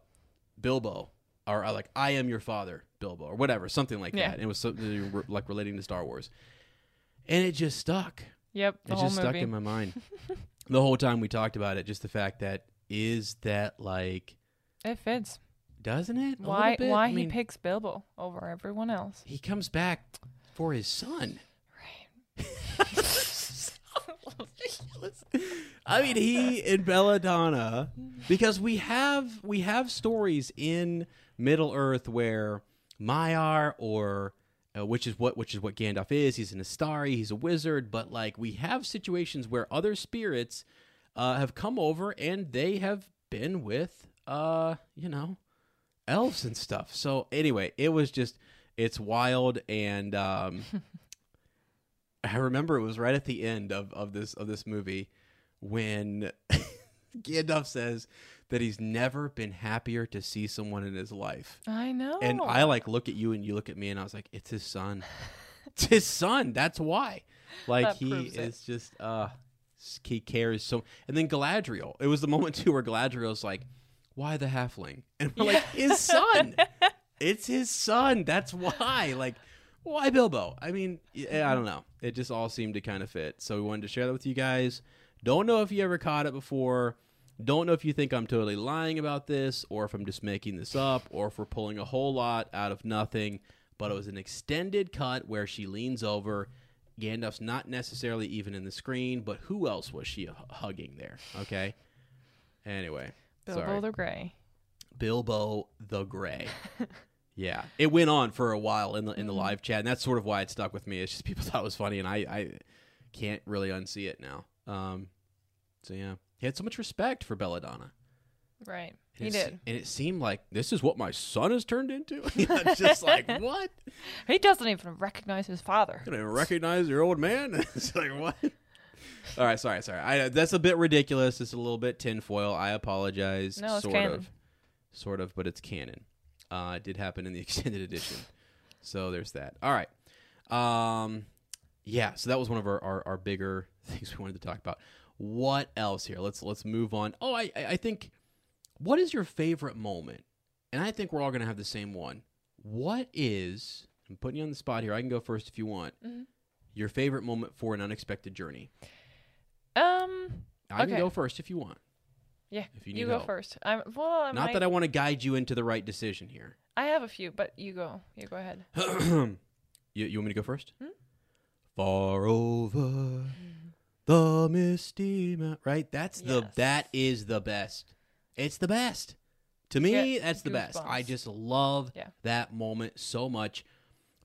Bilbo, or uh, like, I am your father, Bilbo, or whatever, something like Yeah. that. And it was re- like relating to Star Wars, and it just stuck. Yep, the It just stuck in my mind (laughs) the whole time we talked about it. Just the fact that is that like, It fits. doesn't it? A Why? bit? Why I he picks Bilbo over everyone else? he comes back for his son. Right. (laughs) (laughs) I mean, he and Belladonna, because we have we have stories in Middle Earth where Maiar or uh, which is what which is what Gandalf is. He's an Istari. He's a wizard. But like we have situations where other spirits uh, have come over and they have been with uh you know elves and stuff. So anyway, it was just it's wild and um (laughs) I remember it was right at the end of, of this of this movie when (laughs) Gandalf says that he's never been happier to see someone in his life. I know. And I like look at you and you look at me and I was like, it's his son. (laughs) it's his son. That's why. Like That he is it. just uh he cares so and then Galadriel. It was the moment (laughs) too where Galadriel's like, Why the halfling? And we're like, (laughs) his son. it's his son. That's why. Like, why Bilbo? I mean, I don't know. It just all seemed to kind of fit. So we wanted to share that with you guys. Don't know if you ever caught it before. Don't know if you think I'm totally lying about this, or if I'm just making this up, or if we're pulling a whole lot out of nothing. But it was an extended cut where she leans over. Gandalf's not necessarily even in the screen, but who else was she h- hugging there? Okay. Anyway, Bilbo sorry. the Grey. Bilbo the Gray. (laughs) yeah, it went on for a while in the in the live chat, and that's sort of why it stuck with me. It's just (laughs) people thought it was funny, and I I can't really unsee it now. Um, so yeah, he had so much respect for Belladonna. Right. And He did. and it seemed like this is what my son has turned into. (laughs) it's (laughs) just like what? (laughs) He doesn't even recognize his father. I don't even recognize your old man. it's like what? All right, sorry, sorry. I, that's a bit ridiculous. It's a little bit tinfoil. I apologize. No, it's sort canon. of, sort of, but it's canon. Uh, it did happen in the extended edition, so there's that. All right, um, yeah. So that was one of our, our, our bigger things we wanted to talk about. What else here? Let's let's move on. Oh, I I I think. What is your favorite moment? And I think we're all gonna have the same one. What is? I'm putting you on the spot here. I can go first if you want. Mm-hmm. Your favorite moment for an unexpected journey. Um. I can go first if you want. Yeah. If you you go help. first. I'm. Well, I Not might- that I want to guide you into the right decision here. I have a few, but you go. You go ahead. (clears throat) you, you want me to go first? Hmm? Far over the misty mount. Right? That's the Yes. that is the best. It's the best. To me, Get that's the best. I just love Yeah. that moment so much.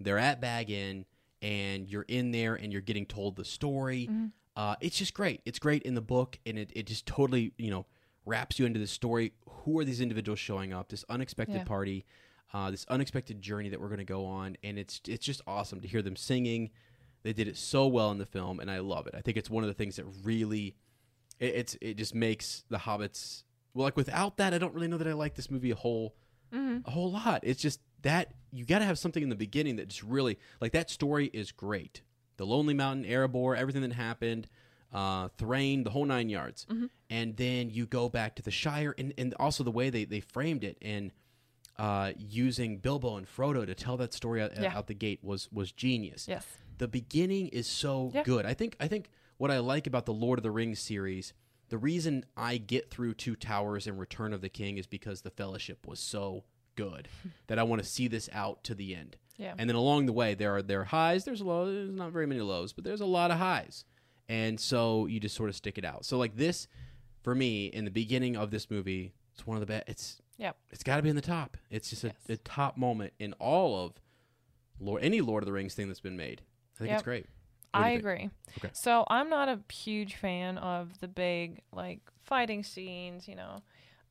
They're at Bag End, and you're in there, and you're getting told the story. Mm-hmm. Uh, it's just great. It's great in the book, and it, it just totally you know wraps you into the story. Who are these individuals showing up? This unexpected Yeah. party, uh, this unexpected journey that we're going to go on, and it's it's just awesome to hear them singing. They did it so well in the film, and I love it. I think it's one of the things that really it, it's it just makes the hobbits well like without that i don't really know that i like this movie a whole a whole lot it's just that you got to have something in the beginning that just really like that story is great the lonely mountain erebor everything that happened uh thrain the whole nine yards and then you go back to the shire and, and also the way they, they framed it and uh, using Bilbo and Frodo to tell that story out, Yeah. out the gate was was genius. Yes. The beginning is so Yeah. good. I think I think what I like about the Lord of the Rings series, the reason I get through Two Towers and Return of the King is because the Fellowship was so good (laughs) that I want to see this out to the end. Yeah. And then along the way, there are there are highs. There's low. There's not very many lows, but there's a lot of highs. And so you just sort of stick it out. So like this, for me, in the beginning of this movie, it's one of the best. It's yeah. it's got to be in the top. It's just Yes. a, a top moment in all of Lord any Lord of the Rings thing that's been made. I think Yep. it's great. What I agree. Okay. So I'm not a huge fan of the big like fighting scenes. You know,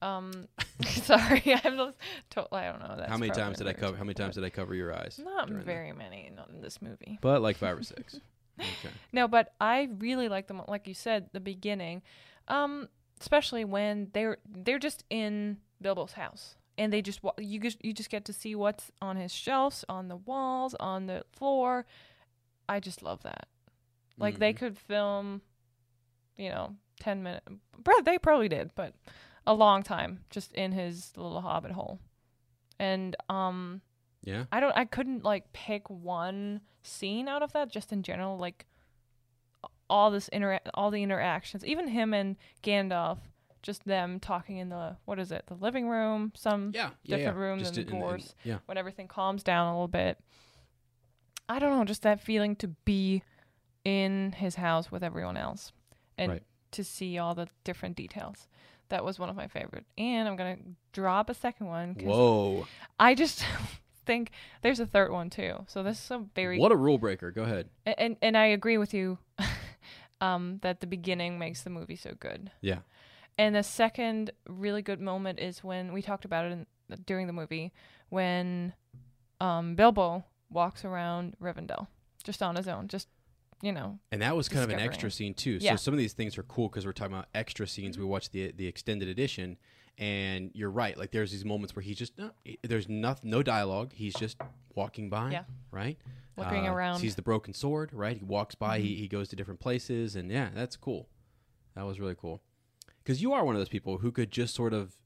um, (laughs) sorry, (laughs) I'm just totally. I don't know. That's How many times did I cover? How many times did I cover your eyes? Not during that? very many. Not in this movie. but like five or (laughs) six. Okay. No, but I really like them. Like you said, the beginning, um, especially when they're they're just in Bilbo's house, and they just you just you just get to see what's on his shelves, on the walls, on the floor. I just love that. Like they Mhm. could film, you know, ten minutes. They probably did, but a long time just in his little hobbit hole, and um. Yeah. I don't I couldn't like pick one scene out of that just in general like all this intera- all the interactions even him and Gandalf just them talking in the what is it the living room some Yeah. Yeah. different yeah. room Just than in- in- yeah. when everything calms down a little bit I don't know just that feeling to be in his house with everyone else and Right. to see all the different details that was one of my favorite and I'm gonna drop a second one. Whoa. I just (laughs) think there's a third one too. So this is a very What a rule breaker. Go ahead. a- and and I agree with you (laughs) um that the beginning makes the movie so good. Yeah. And the second really good moment is when we talked about it in, during the movie when um Bilbo walks around Rivendell just on his own, just you know. And that was kind of an extra scene too. Yeah. So some of these things are cool because we're talking about extra scenes. We watched the the extended edition, and you're right. Like there's these moments where he's just no, there's nothing, no dialogue. He's just walking by. Yeah. Right. Looking Uh, around. Mm-hmm. Sees the broken sword. Right. He walks by. He, he goes to different places, and yeah, that's cool. That was really cool. Because you are one of those people who could just sort of,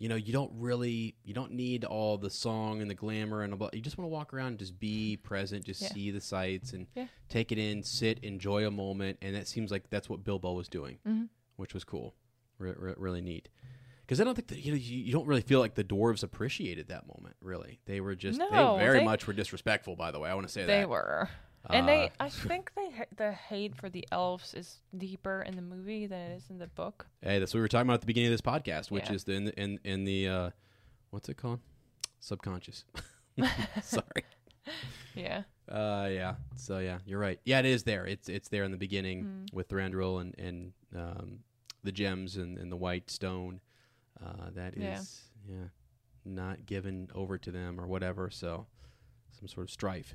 you know, you don't really, you don't need all the song and the glamour and all. You just want to walk around and just be present, just Yeah. see the sights and Yeah. take it in, sit, enjoy a moment, and that seems like that's what Bilbo was doing, Mhm. which was cool, re- re- really neat. Because I don't think that you know you, you don't really feel like the dwarves appreciated that moment. Really, they were just No, they very they- much were disrespectful. By the way, I want to say They that they were. And they Uh, I (laughs) think they ha- the hate for the elves is deeper in the movie than it is in the book. Hey, that's what we were talking about at the beginning of this podcast, which Yeah. is the in the, in, in the uh, what's it called? Subconscious. (laughs) (laughs) Sorry. Yeah. Uh, yeah. So yeah, you're right. Yeah, it is there. It's it's there in the beginning Mm. with Thranduil and and um, the gems and, and the white stone. Uh, that is Yeah. yeah. not given over to them or whatever. So some sort of strife.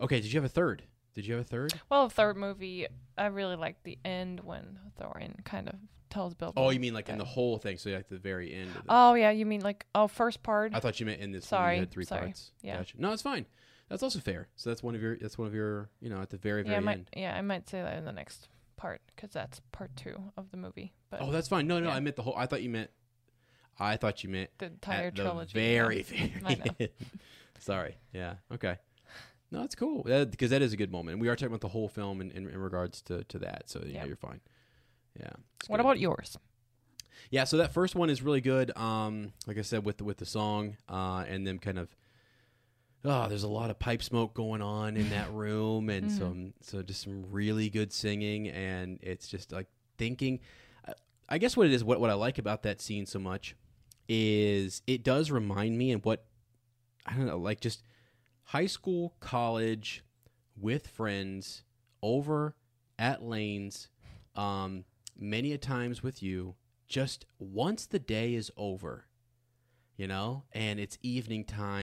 Okay, did you have a third? Did you have a third? Well, the third movie, I really like the end when Thorin kind of tells Bilbo. Oh, you mean like in the whole thing? So like the very end. Of the, Oh yeah, you mean like oh first part? I thought you meant in this. Sorry, had three sorry. parts. Yeah. Gotcha. No, it's fine. That's also fair. So that's one of your. That's one of your. You know, at the very yeah, I very might end. yeah I might say that in the next part because that's part two of the movie. But Oh, that's fine. No, no, Yeah. I meant the whole. I thought you meant. I thought you meant the entire trilogy. very, yeah. Very (laughs) end. Sorry. Yeah. Okay. No, that's cool because that is a good moment. And we are talking about the whole film in, in, in regards to, to that. So yeah, Yeah. you're fine. Yeah. What good. about yours? Yeah, so that first one is really good. Um, like I said, with the, with the song, uh, and them kind of, oh, there's a lot of pipe smoke going on in that (laughs) room, and Mhm. some so just some really good singing, and it's just like thinking. I- I guess what it is, what what I like about that scene so much, is it does remind me and what I don't know, like just high school, college, with friends over at Lane's, um, many a times with you. Just once the day is over, you know, and it's evening time.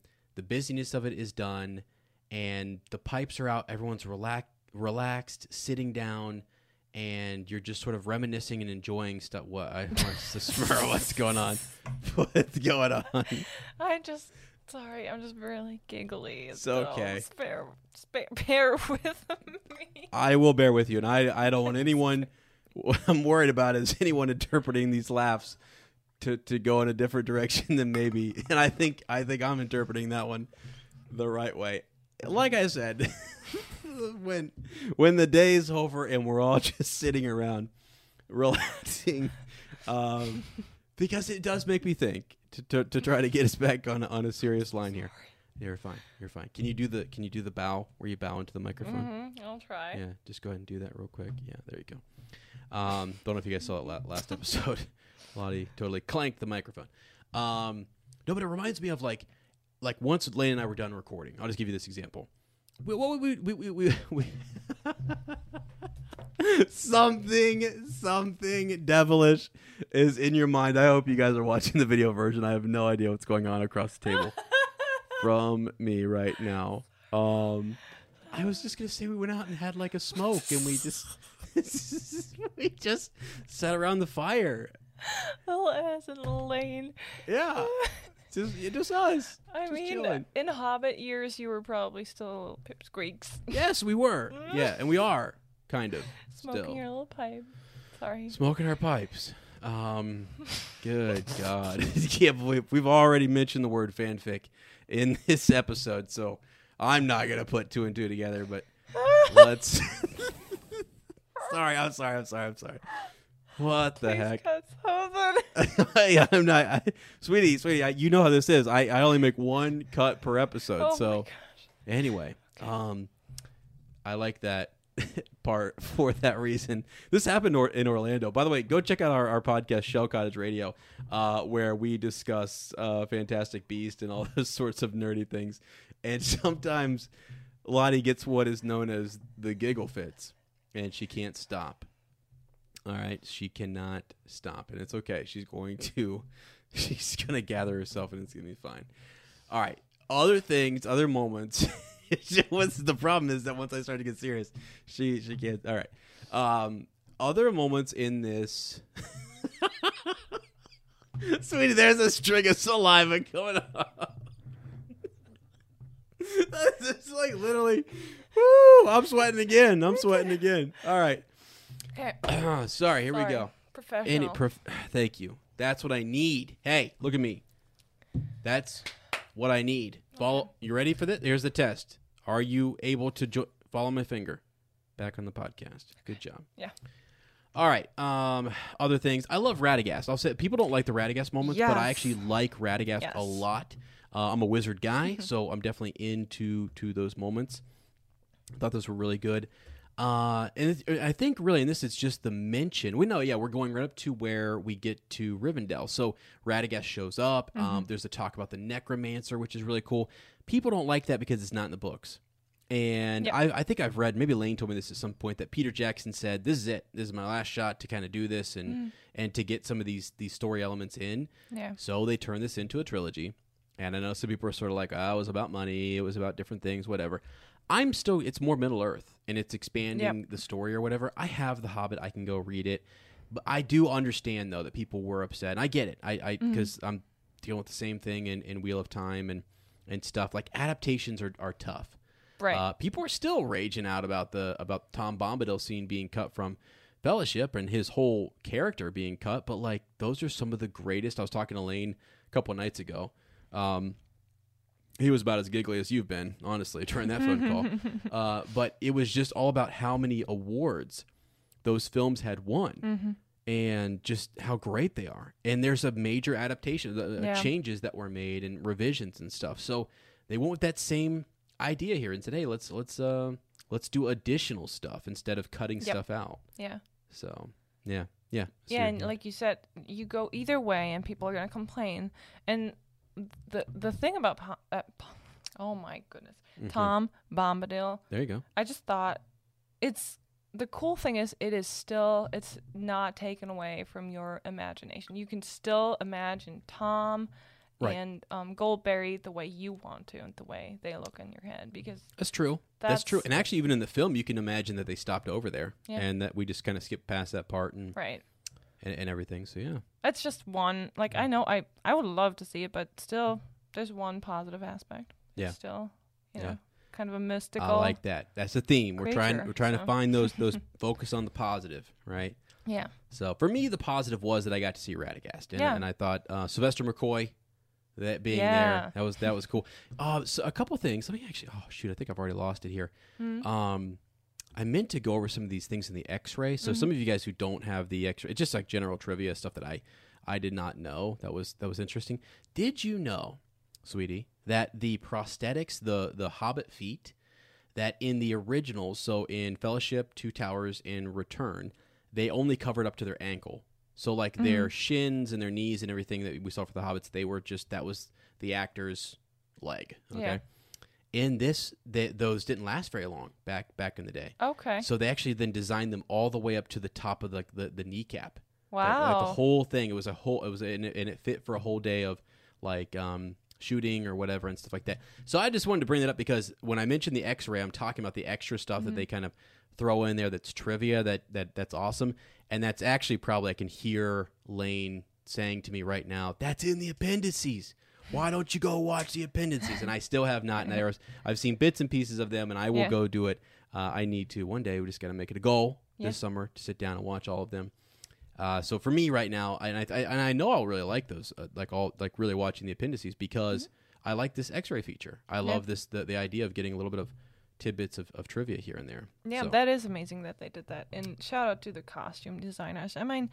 The busyness of it is done, and the pipes are out. Everyone's relax, relaxed, sitting down, and you're just sort of reminiscing and enjoying stuff. What? I, (laughs) what's? What's going on? (laughs) What's going on? I just sorry, I'm just really giggly. It's so okay. Spare, spare, bear (laughs) with me. I will bear with you, and I I don't want anyone. What I'm worried about is anyone interpreting these laughs to to go in a different direction (laughs) than maybe. And I think I think I'm interpreting that one the right way. Like I said, (laughs) when when the day is over and we're all (laughs) just sitting around relaxing, um, because it does make me think to, to, to try to get us back on a, on a serious line here. You're fine. You're fine. Can you do the Can you do the bow where you bow into the microphone? hmm I'll try. Yeah, just go ahead and do that real quick. Yeah, there you go. Um, don't know if you guys saw it la- last episode. Lottie totally clanked the microphone. Um, no, but it reminds me of like, like once Lane and I were done recording. I'll just give you this example. We, what we we we, we, we (laughs) something something devilish is in your mind. I hope you guys are watching the video version. I have no idea what's going on across the table (laughs) from me right now. Um, I was just gonna say we went out and had like a smoke, and we just (laughs) we just sat around the fire. (laughs) Little ass and little Lane. Yeah, (laughs) just it just us. I just mean, chilling. in Hobbit years, you were probably still pipsqueaks, (laughs) yes, we were. Yeah, and we are kind of smoking still your little pipe. Sorry. smoking our pipes. Um, good God, I can't believe we've already mentioned the word fanfic in this episode. So I'm not gonna put two and two together, but let's. sorry, I'm sorry, I'm sorry, I'm sorry. What the Please heck? cut something. yeah, I'm not, I, sweetie, sweetie. I, you know how this is. I, I only make one cut per episode. Oh my so gosh. anyway, um, I like that (laughs) part (laughs) for that reason. This happened or, in Orlando. By the way, go check out our, our podcast, Shell Cottage Radio, uh, where we discuss uh, Fantastic Beast and all (laughs) those sorts of nerdy things. And sometimes Lottie gets what is known as the giggle fits, and she can't stop. All right, she cannot stop, and it's okay. She's going (laughs) to, she's gonna gather herself, and it's gonna be fine. All right, other things, other moments. (laughs) The problem is that once I start to get serious, she she can't. All right, um, other moments in this. (laughs) Sweetie, there's a string of saliva coming up. it's like literally, woo! I'm sweating again. I'm sweating again. All right. Okay. (clears throat) Sorry, here we go. Professional. Any prof- thank you. That's what I need. Hey, look at me. That's what I need. Follow. You ready for this? Here's the test. Are you able to jo- follow my finger back on the podcast? Good job. Yeah. All right. Um, other things. I love Radagast. I'll say people don't like the Radagast moments, but I Yes. actually like Radagast Yes. a lot. Uh, I'm a wizard guy, (laughs) so I'm definitely into to those moments. I thought those were really good. Uh, and it, I think really in this, it's just the mention. We know, yeah, we're going right up to where we get to Rivendell. So Radagast shows up. Um, there's a talk about the Necromancer, which is really cool. People don't like that because it's not in the books. And Yep. I, I think I've read, maybe Lane told me this at some point, that Peter Jackson said, "This is it. This is my last shot to kind of do this and and to get some of these these story elements in." Yeah. So they turned this into a trilogy. And I know some people are sort of like, oh, it was about money, it was about different things, whatever. I'm still, it's more Middle Earth and it's expanding the story or whatever. I have The Hobbit, I can go read it. But I do understand, though, that people were upset. And I get it. I, I, because I'm dealing with the same thing in, in Wheel of Time and, and stuff. Like, adaptations are, are tough. Right. Uh, people are still raging out about the about Tom Bombadil scene being cut from Fellowship and his whole character being cut. But like those are some of the greatest. I was talking to Lane a couple of nights ago. Um, he was about as giggly as you've been, honestly, during that phone call. (laughs) Uh, but it was just all about how many awards those films had won. And just how great they are, and there's a major adaptation, the the Yeah. changes that were made and revisions and stuff. So they went with that same idea here and said, "Hey, let's let's uh let's do additional stuff instead of cutting Yep. stuff out." yeah. So yeah, yeah, Yeah, and like you said, you go either way, and people are gonna complain. And the the thing about uh, oh my goodness, Mm-hmm. Tom Bombadil, there you go. I just thought it's the cool thing is it is still it's not taken away from your imagination. You can still imagine Tom Right. and um, Goldberry the way you want to and the way they look in your head because That's true. That's, true. And actually, even in the film, you can imagine that they stopped over there Yeah. and that we just kind of skipped past that part and, right. And and everything. So yeah, That's just one. Like I know I I would love to see it, but still, there's one positive aspect. It's Yeah. Still, you Yeah. know, kind of a mystical. I like that. That's the theme. We're trying we're trying to find those those (laughs) focus on the positive, right? Yeah. So for me, the positive was that I got to see Radagast, and, Yeah. and I thought uh, Sylvester McCoy, that being Yeah. there, that was that was cool. Uh, so a couple things. Let me actually. Oh shoot, I think I've already lost it here. Hmm. Um, I meant to go over some of these things in the X-ray. So Mm-hmm. some of you guys who don't have the X-ray, it's just like general trivia stuff that I I did not know. That was that was interesting. Did you know, sweetie, that the prosthetics, the the Hobbit feet, that in the originals, so in Fellowship, Two Towers, in Return, they only covered up to their ankle. So like their shins and their knees and everything that we saw for the hobbits, they were just that was the actor's leg. Okay. Yeah. In this, they, those didn't last very long back back in the day. Okay. So they actually then designed them all the way up to the top of the the, the kneecap. Like- wow. Like, the whole thing. It was a whole. It was and it, and it fit for a whole day of like um, shooting or whatever and stuff like that. So I just wanted to bring that up because when I mentioned the X-ray, I'm talking about the extra stuff Mm-hmm. that they kind of throw in there. That's trivia. That that that's awesome. And that's actually probably I can hear Lane saying to me right now. That's in the appendices. Why don't you go watch the appendices? And I still have not. And there's, I've seen bits and pieces of them, and I will Yeah. go do it. Uh, I need to one day. We just got to make it a goal Yeah. this summer to sit down and watch all of them. Uh, so for me right now, and I, I and I know I'll really like those, uh, like all like really watching the appendices because Mm-hmm. I like this X-ray feature. I love this the, the idea of getting a little bit of tidbits of, of trivia here and there. yeah, So, that is amazing that they did that. And shout out to the costume designers. I mean,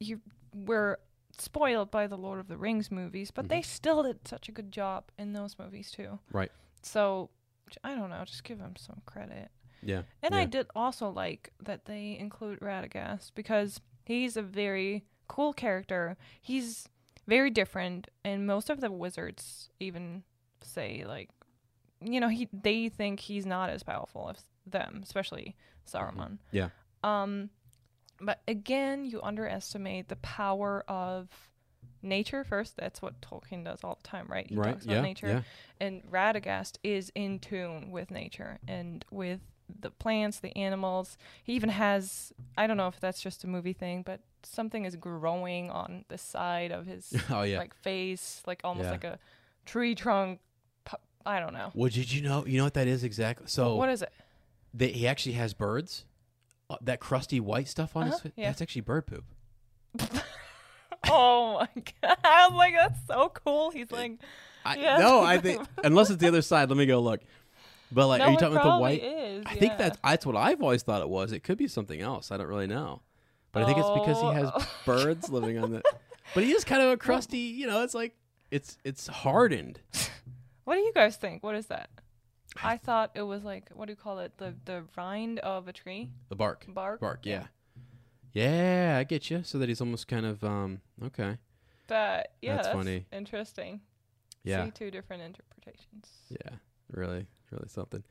you were spoiled by the Lord of the Rings movies, but Mm-hmm. they still did such a good job in those movies too. right. So I don't know, just give them some credit. Yeah. And yeah. I did also like that they include Radagast because he's a very cool character. He's very different, and most of the wizards even say like, you know, he they think he's not as powerful as them, especially Saruman. Yeah. Um, but again, you underestimate the power of nature first. That's what Tolkien does all the time, right? He Right, talks about yeah, nature. yeah. And Radagast is in tune with nature and with the plants, the animals. He even has I don't know if that's just a movie thing, but something is growing on the side of his (laughs) Oh yeah. like face, like almost Yeah. like a tree trunk. I don't know. well, did you know? You know what that is exactly? So What is it? they, he actually has birds. Uh, that crusty white stuff on his Uh-huh, face. yeah. That's actually bird poop. (laughs) Oh my (laughs) god! I was like, that's so cool. He's like, I, Yeah. No, (laughs) I think unless it's the other side. Let me go look. But like, no, are you it talking about the probably white? Is, I think yeah. that's that's what I've always thought it was. It could be something else. I don't really know. But I think it's because he has Oh. birds living on the. But he is kind of a crusty. You know, it's like it's it's hardened. What do you guys think? What is that? I thought it was like what do you call it? The the rind of a tree, The bark. bark. Bark. Yeah. Yeah, I get you. So that he's almost kind of um. Okay. But yeah, That's that's, funny. interesting. Yeah. See two different interpretations. Yeah, really, really something.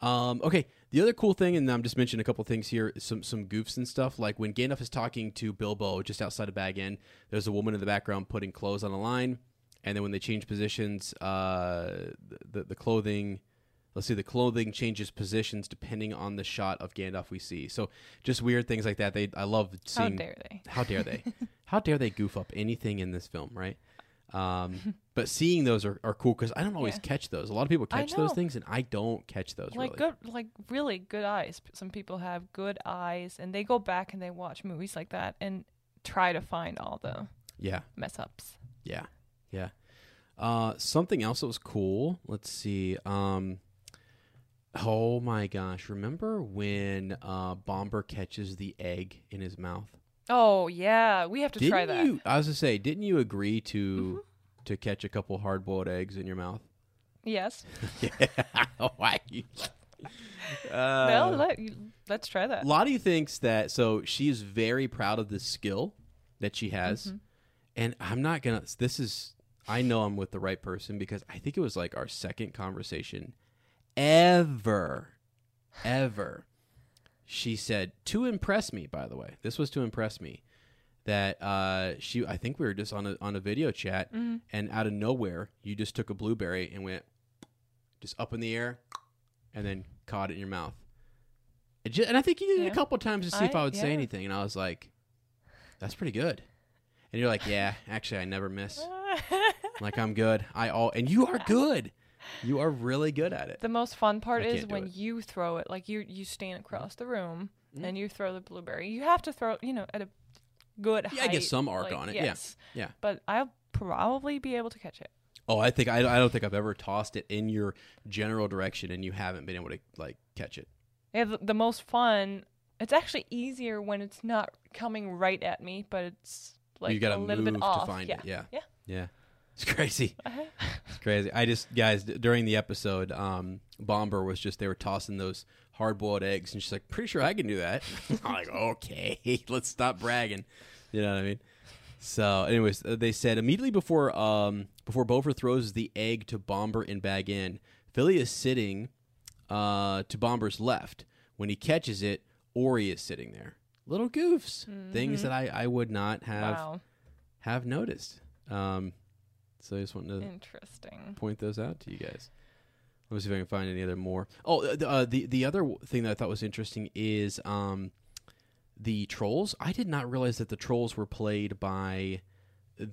Um, okay, the other cool thing, and I'm just mentioning a couple things here, some some goofs and stuff. Like when Gandalf is talking to Bilbo just outside of Bag End, there's a woman in the background putting clothes on a line, and then when they change positions, uh, the the clothing. Let's see, the clothing changes positions depending on the shot of Gandalf we see. So just weird things like that. They, I love seeing. How dare they? How dare they? (laughs) How dare they goof up anything in this film, right? Um, but seeing those are, are cool because I don't always Yeah. catch those. A lot of people catch those things, and I don't catch those. Like really. good, like really good eyes. Some people have good eyes, and they go back and they watch movies like that and try to find all the Yeah, mess ups. yeah, yeah. Uh, something else that was cool. Let's see. Um, oh my gosh! Remember when uh, Bombur catches the egg in his mouth? Oh yeah, we have to didn't try that. Mm-hmm. you? I was to say, didn't you agree to to catch a couple hard boiled eggs in your mouth? Yes. (laughs) yeah. (laughs) Why? you- (laughs) well, Uh, let, let's try that. Lottie thinks that so she's very proud of the skill that she has, Mm-hmm. and I'm not gonna. This is I know I'm with the right person because I think it was like our second conversation ever, ever. She said to impress me. By the way, this was to impress me that uh, she. I think we were just on a on a video chat, Mm-hmm. and out of nowhere, you just took a blueberry and went just up in the air, and then caught it in your mouth. It ju- and I think you did it a couple times to see if I- I would say anything, and I was like, "That's pretty good." And you're like, (laughs) "Yeah, actually, I never miss. (laughs) like I'm good. I all and you are good. You are really good at it." The most fun part I is when you throw it. Like you, you stand across the room Mm-hmm. and you throw the blueberry. You have to throw, you know, at a good Yeah, height. I get some arc like, on it. Yes. Yeah. But I'll probably be able to catch it. Oh, I think I, I don't think I've ever tossed it in your general direction and you haven't been able to like catch it. Yeah, the, the most fun. It's actually easier when it's not coming right at me, but it's like you got a to little move bit to off. find yeah. it. Yeah. Yeah. Yeah. It's crazy. (laughs) it's crazy. I just guys d- during the episode, um, Bombur was just they were tossing those hard boiled eggs, and she's like, "Pretty sure I can do that." (laughs) I'm like, "Okay, (laughs) let's stop bragging." You know what I mean? So, anyways, uh, they said immediately before um before Bofur throws the egg to Bombur and Bag End, Fili is sitting uh to Bombur's left. When he catches it, Ori is sitting there. Little goofs, things that I I would not have Wow. have noticed. Um, so I just wanted to Interesting. point those out to you guys. Let me see if I can find any other more. Oh, uh, the uh, the, the other w- thing that I thought was interesting is um, the trolls. I did not realize that the trolls were played by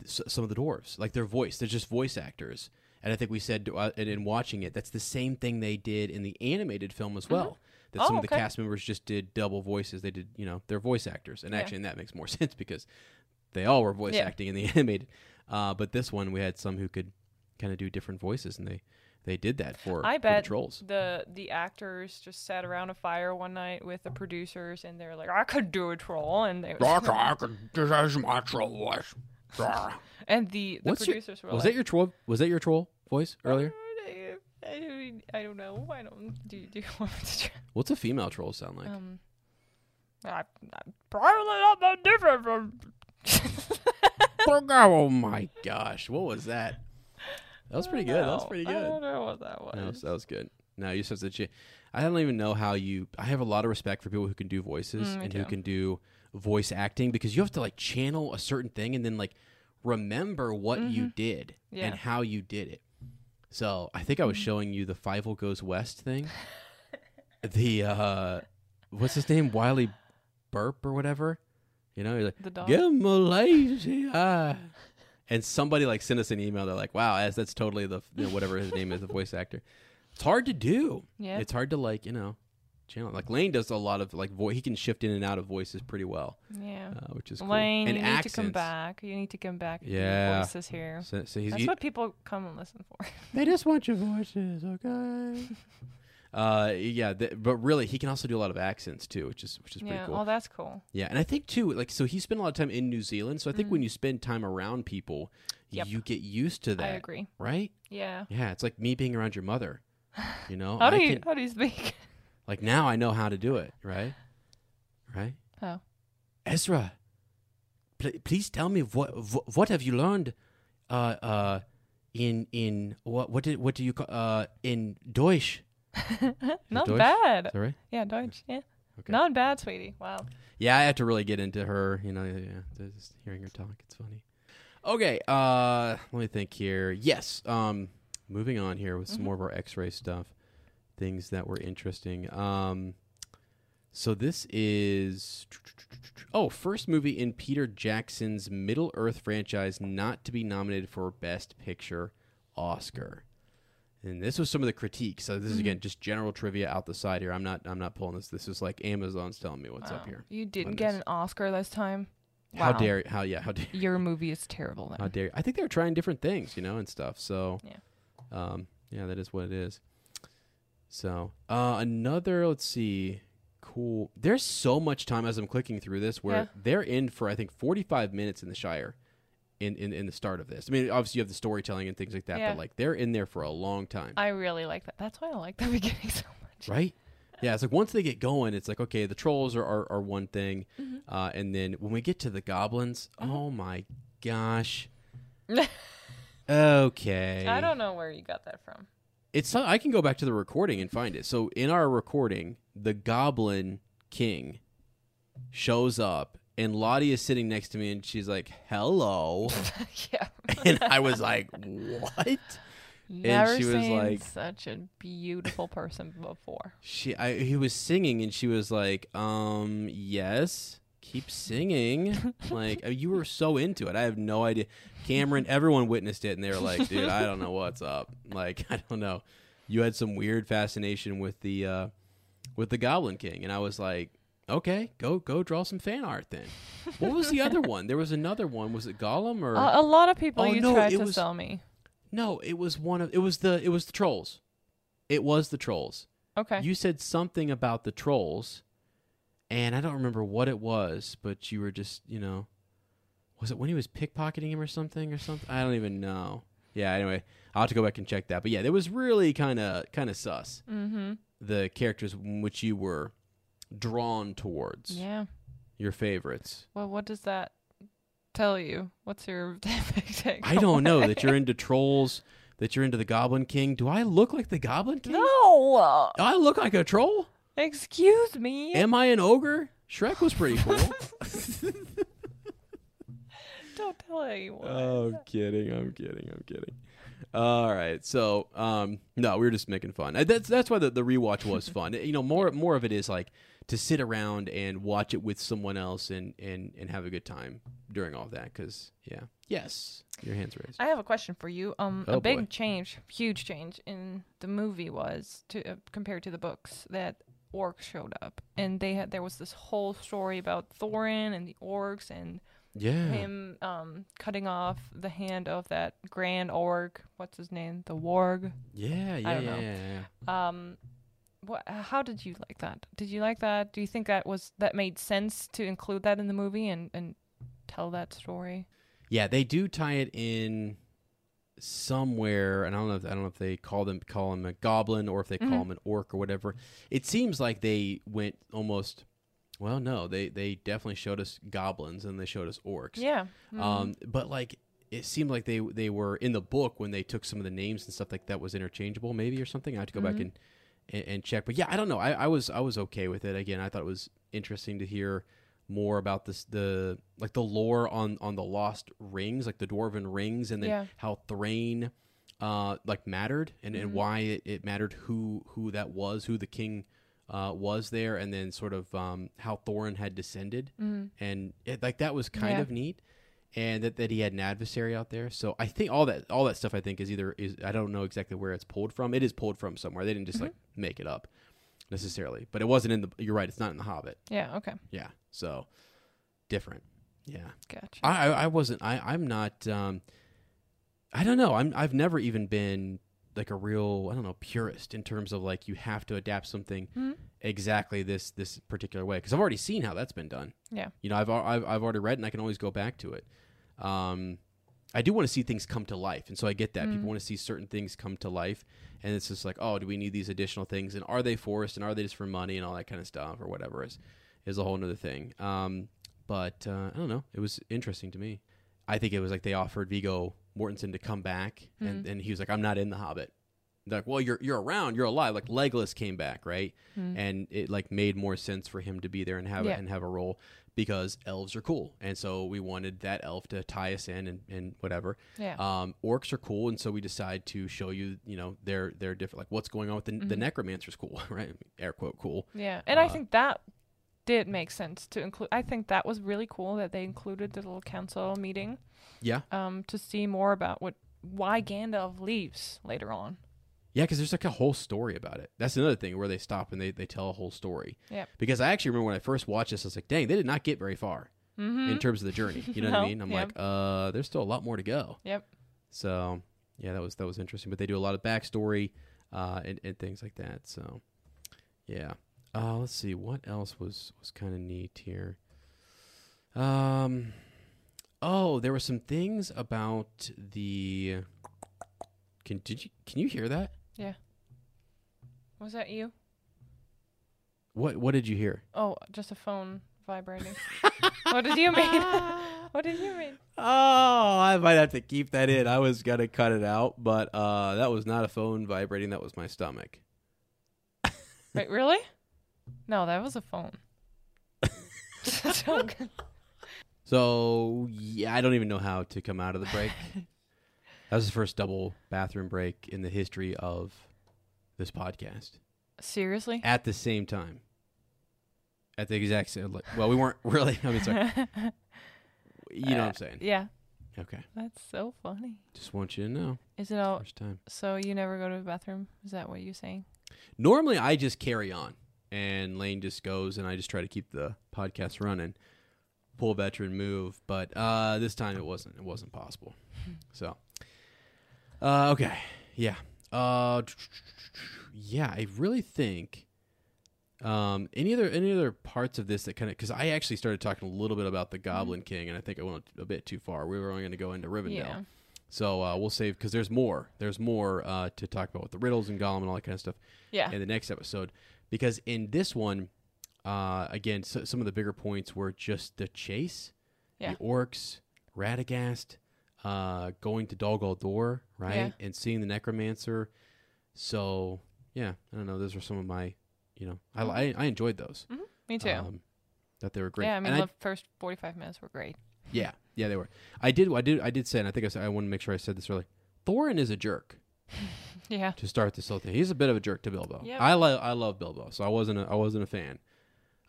some of the dwarves. Like their voice, they're just voice actors. And I think we said uh, in, in watching it, that's the same thing they did in the animated film as well. That some Oh, of the okay. cast members just did double voices. They did, you know, they're voice actors. And Yeah. actually, and that makes more (laughs) sense because they all were voice Yeah. acting in the (laughs) animated. Uh, but this one, we had some who could kind of do different voices, and they they did that for, I for bet the trolls. the the actors just sat around a fire one night with the producers, and they're like, "I could do a troll," and they was, (laughs) I could this is my troll voice. and the the What's your- were was like, that your troll? Was that your troll voice earlier? I don't, I don't know. I don't. Do, do you (laughs) want me to try? What's a female troll sound like? Um, I, I'm probably not that different from. (laughs) (laughs) oh my gosh, what was that? That was pretty good. That was pretty good. I don't know what that was. That was, that was good. No, you said that you. I don't even know how you. I have a lot of respect for people who can do voices Mm, and who can do voice acting because you have to like channel a certain thing and then like remember what you did Mm-hmm. Yeah. and how you did it. So I think I was Mm-hmm. showing you the Fievel Goes West thing. (laughs) the uh, what's his name? Wylie Burp or whatever. You know, you're like, The dog? give him a lazy eye. And somebody like sent us an email. They're like, "Wow, as that's totally the you know, whatever his name is, the voice actor." It's hard to do. Yeah. it's hard to like you know channel. Like Lane does a lot of like voice. He can shift in and out of voices pretty well, yeah. uh, which is cool. Lane, and you accents. need to come back. You need to come back. Yeah. voices here. So, so he's, That's what people come and listen for. they just want your voices, okay? (laughs) uh, yeah, th- but really, he can also do a lot of accents too, which is which is pretty yeah. cool. Oh, that's cool. Yeah, and I think too, like, so he spent a lot of time in New Zealand. So I think when you spend time around people, Mm. Yep. you get used to that. I agree. Right? Yeah. Yeah, it's like me being around your mother. You (laughs) know, How do you can- how do you speak? like now I know how to do it. Right? Right? How? Ezra, pl- please tell me what what, what have you learned? Uh, uh, in in what what did what do you call uh in Deutsch? (laughs) Not Deutsch? bad. Is that right? Yeah, Deutsch. Yeah. Okay. Not bad, sweetie. Wow. Yeah, I have to really get into her. You know, yeah, just hearing her talk, it's funny. Okay, uh, let me think here. Yes, um, moving on here with some more of our X-ray stuff, things that were interesting. Um, so this is oh, first movie in Peter Jackson's Middle Earth franchise not to be nominated for Best Picture Oscar. And this was some of the critiques. So this is again just general trivia out the side here. I'm not I'm not pulling this. This is like Amazon's telling me what's up here. You didn't get this. an Oscar this time. How dare how yeah how dare (laughs) Your movie is terrible. Then. how dare I think they were trying different things you know and stuff so Yeah. um yeah that is what it is so uh another let's see cool there's so much time as I'm clicking through this where Yeah. they're in for I think 45 minutes in the Shire in, in in the start of this I mean obviously you have the storytelling and things like that Yeah. but like they're in there for a long time I really like that. That's why I like the (laughs) beginning so much. right? Yeah, it's like once they get going, it's like okay, the trolls are are, are one thing, Mm-hmm. uh, and then when we get to the goblins, oh my gosh. (laughs) okay, I don't know where you got that from. It's I can go back to the recording and find it. So in our recording, the Goblin King shows up, and Lottie is sitting next to me, and she's like, "Hello," (laughs) yeah. (laughs) and I was like, "What?" Never she was like- such a beautiful person before. She, I, he was singing, and she was like, "Um, yes, keep singing." (laughs) like uh, you were so into it. I have no idea. Cameron, everyone witnessed it, and they were like, "Dude, I don't know what's up." Like, I don't know. You had some weird fascination with the, uh, with the Goblin King, and I was like, "Okay, go, go, draw some fan art then." What was the other (laughs) one? There was another one. Was it Gollum or Uh, a lot of people Oh, you no, tried to was- sell me. no? It was one of. It was the. It was the trolls. It was the trolls. Okay. You said something about the trolls, and I don't remember what it was, but you were just, you know, was it when he was pickpocketing him or something or something? I don't even know. Yeah. Anyway, I'll have to go back and check that. But yeah, it was really kind of kind of sus. mm-hmm. The characters in which you were drawn towards Yeah. your favorites. Well, what does that tell you? What's your (laughs) take? I don't know that you're into trolls. That you're into the Goblin King. Do I look like the Goblin King? No. Do I look like a troll? Excuse me. Am I an ogre? Shrek was pretty cool. (laughs) (laughs) don't tell anyone. Oh, I'm kidding. I'm kidding. I'm kidding. All right. So, um, no, we were just making fun. That's that's why the, the rewatch was fun. You know, more more of it is like to sit around and watch it with someone else and and and have a good time during all that. Because yeah, yes, your hands raised. I have a question for you. Um, Oh, a big boy. change, huge change in the movie was to uh, compared to the books that orcs showed up, and they had there was this whole story about Thorin and the orcs and yeah. him um cutting off the hand of that grand orc. What's his name? The warg. Yeah. Yeah. don't Yeah, know. yeah. Yeah. Um, what? How did you like that? Did you like that? Do you think that was that made sense to include that in the movie and and tell that story? Yeah, they do tie it in somewhere, and I don't know. If, I don't know if they call them call him a goblin or if they call mm-hmm. him an orc or whatever. It seems like they went almost. Well, no, they they definitely showed us goblins and they showed us orcs. Yeah. Um, mm-hmm. but like it seemed like they they were in the book when they took some of the names and stuff like that was interchangeable, maybe or something. I have to go back mm-hmm. and, and and check. But yeah, I don't know. I, I was I was okay with it. Again, I thought it was interesting to hear more about this the like the lore on on the lost rings, like the dwarven rings, and then Yeah. how Thrain uh like mattered and, and why it, it mattered who who that was, who the king uh, was there, and then sort of um, how Thorin had descended, and it, like that was kind Yeah. of neat, and that, that he had an adversary out there. So I think all that all that stuff I think is either is I don't know exactly where it's pulled from. It is pulled from somewhere. They didn't just like make it up necessarily, but it wasn't in the. You're right. It's not in the Hobbit. Yeah. Okay. Yeah. So different. Yeah. Gotcha. I I, wasn't. I I'm not. Um, I don't know. I'm. I've never even been like a real I don't know purist in terms of like you have to adapt something Mhm. Exactly this this particular way because I've already seen how that's been done. Yeah. You know, I've I've, I've already read and I can always go back to it. Um, I do want to see things come to life, and so I get that people want to see certain things come to life, and it's just like, oh, do we need these additional things, and are they forced, and are they just for money, and all that kind of stuff, or whatever is is a whole other thing. Um, but uh, I don't know. It was interesting to me. I think it was like they offered Viggo Mortensen to come back, and, and he was like, I'm not in the Hobbit. They're like, well, you're you're around, you're alive. Like Legolas came back, right? And it like made more sense for him to be there and have Yeah. and have a role because elves are cool, and so we wanted that elf to tie us in and, and whatever. Yeah. Um, orcs are cool, and so we decide to show you, you know, they're they're different. Like what's going on with the, the necromancer's cool, (laughs) right? Air quote cool. Yeah, and I Uh, think that did make sense to include. I think that was really cool that they included the little council meeting Yeah, um, to see more about what why Gandalf leaves later on. Yeah, because there's like a whole story about it. That's another thing where they stop and they, they tell a whole story. Yep. Because I actually remember when I first watched this, I was like, dang, they did not get very far Mm-hmm. in terms of the journey. You know what I (laughs) mean? I'm yep. like, uh, there's still a lot more to go. Yep. So yeah, that was that was interesting. But they do a lot of backstory uh, and, and things like that. So yeah. Uh, let's see what else was was kind of neat here. Um, oh, there were some things about the. Can did you can you hear that? Was that you? What what did you hear? Oh, just a phone vibrating. (laughs) what did you mean? (laughs) what did you mean? Oh, I might have to keep that in. I was gonna cut it out, but uh, that was not a phone vibrating. That was my stomach. (laughs) Wait, really? No, that was a phone. So yeah, I don't even know how to come out of the break. That was the first double bathroom break in the history of this podcast. Seriously? At the same time, at the exact same. Like, well, we weren't (laughs) really. I mean, sorry. (laughs) You know what I'm saying? Yeah, Okay. that's so funny. Just want you to know. Is it all? First time. So you never go to the bathroom? Is that what you're saying? Normally, I just carry on, and Lane just goes, and I just try to keep the podcast running, pull veteran move. But uh, this time, it wasn't. It wasn't possible. (laughs) So, uh, okay, yeah, uh, yeah. I really think. Um, any other any other parts of this that kind of because I actually started talking a little bit about the Goblin King, and I think I went a bit too far. We were only going to go into Rivendell. Yeah. So uh, we'll save because there's more. There's more uh, to talk about with the riddles and Gollum and all that kind of stuff Yeah. in the next episode. Because in this one, uh, again, so, some of the bigger points were just the chase, Yeah. the orcs, Radagast, uh, going to Dol Guldur, right, Yeah. and seeing the necromancer. So yeah, I don't know. Those are some of my, you know, I I, I enjoyed those. Me too. Um, that they were great. Yeah, I mean, And the first 45 minutes were great. yeah, yeah, they were. I did, I did, I did say, and I think I said, I want to make sure I said this earlier. Thorin is a jerk (laughs) Yeah. to start this whole thing. He's a bit of a jerk to Bilbo. Yep. I love, I love Bilbo, so I wasn't, a, I wasn't a fan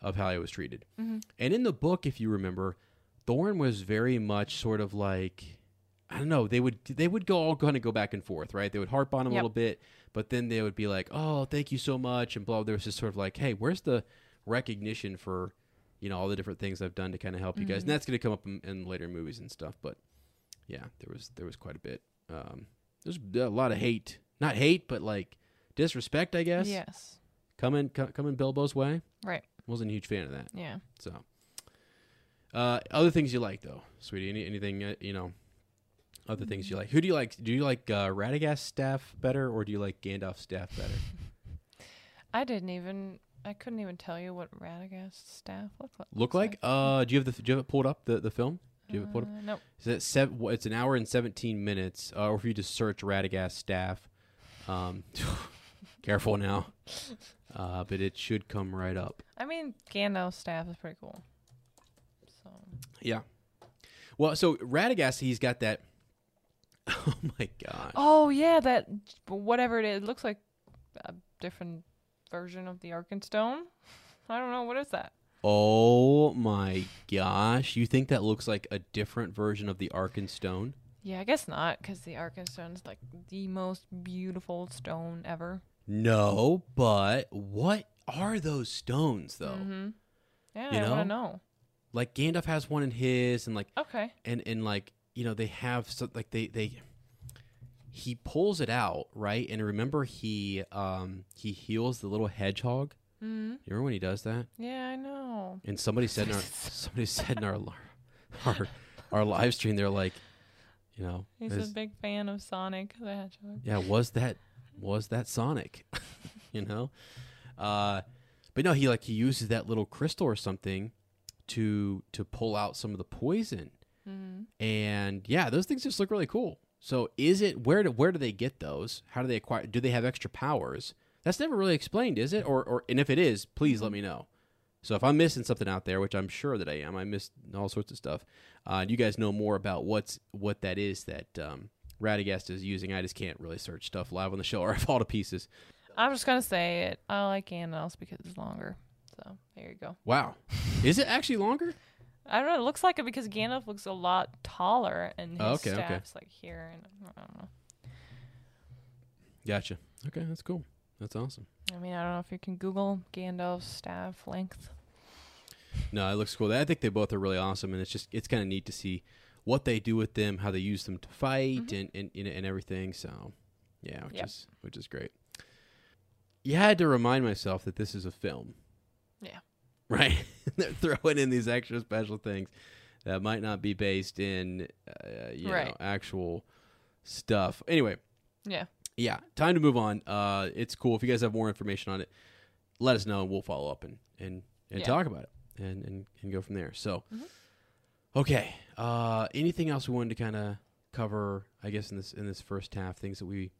of how he was treated. Mm-hmm. And in the book, if you remember, Thorin was very much sort of like, I don't know, they would, they would go all kind of go back and forth, right? They would harp on him a little bit, but then they would be like, oh, thank you so much, and blah. There was just sort of like, hey, where's the recognition for, you know, all the different things I've done to kind of help you guys? And that's going to come up in, in later movies and stuff, but yeah, there was there was quite a bit. Um, there's a lot of hate, not hate, but like disrespect, I guess. Yes. coming co- coming Bilbo's way. Right. Wasn't a huge fan of that. Yeah. So, uh, other things you like though, sweetie? Any, anything uh, you know? Other things you like? Who do you like? Do you like uh, Radagast's staff better, or do you like Gandalf's staff better? (laughs) I didn't even. I couldn't even tell you what Radagast's staff looked like. Look like? Uh, do you have the do you have it pulled up the the film? Do you have it pulled up? Uh, nope. Is it seven? It's an hour and seventeen minutes. Uh, or if you just search Radagast staff, um, (laughs) careful now. (laughs) Uh, but it should come right up. I mean, Gandalf's staff is pretty cool. So Yeah. Well, so Radagast, he's got that. (laughs) Oh my gosh. Oh yeah, that whatever it is, it looks like a different version of the Arkenstone. (laughs) I don't know what is that. Oh my gosh. You think that looks like a different version of the Arkenstone? Yeah, I guess not, because the Arkenstone is like the most beautiful stone ever. No, but what are those stones though? Mm-hmm. Yeah, You I want to know? know. Like Gandalf has one in his, and like Okay. and and like you know they have so like they they he pulls it out right, and remember he um he heals the little hedgehog. Mm-hmm. You remember when he does that? Yeah, I know. And somebody said in our (laughs) somebody said in our our our live stream, they're like, you know, He's a big fan of Sonic the Hedgehog. yeah, was that was that Sonic? (laughs) you know, uh, but no, he like he uses that little crystal or something to to pull out some of the poison, Mm-hmm. and yeah, those things just look really cool. So is it where do where do they get those? How do they acquire? Do they have extra powers? That's never really explained, is it? Or or and if it is, please let me know. So if I'm missing something out there, which I'm sure that I am, I missed all sorts of stuff. Uh, you guys know more about what's what that is that um, Radagast is using. I just can't really search stuff live on the show (laughs) or I fall to pieces. I'm just gonna say it. I like Gandalf's because it's longer. So there you go. Wow, is it actually longer? (laughs) I don't know. It looks like it because Gandalf looks a lot taller, and his Oh, okay, okay. staff's like here, and I don't know. Gotcha. Okay, that's cool. That's awesome. I mean, I don't know if you can Google Gandalf's staff length. No, it looks cool. I think they both are really awesome, and it's just it's kind of neat to see what they do with them, how they use them to fight, mm-hmm. and, and and and everything. So, yeah, which Yep. is which is great. You had to remind myself that this is a film, Yeah. (laughs) right? (laughs) They're throwing in these extra special things that might not be based in, uh, you know, actual stuff. Anyway, Yeah. yeah, time to move on. Uh, it's cool. If you guys have more information on it, let us know and we'll follow up and and, and Yeah. talk about it and, and and go from there. So, Mhm. okay. Uh, anything else we wanted to kind of cover? I guess in this in this first half, things that we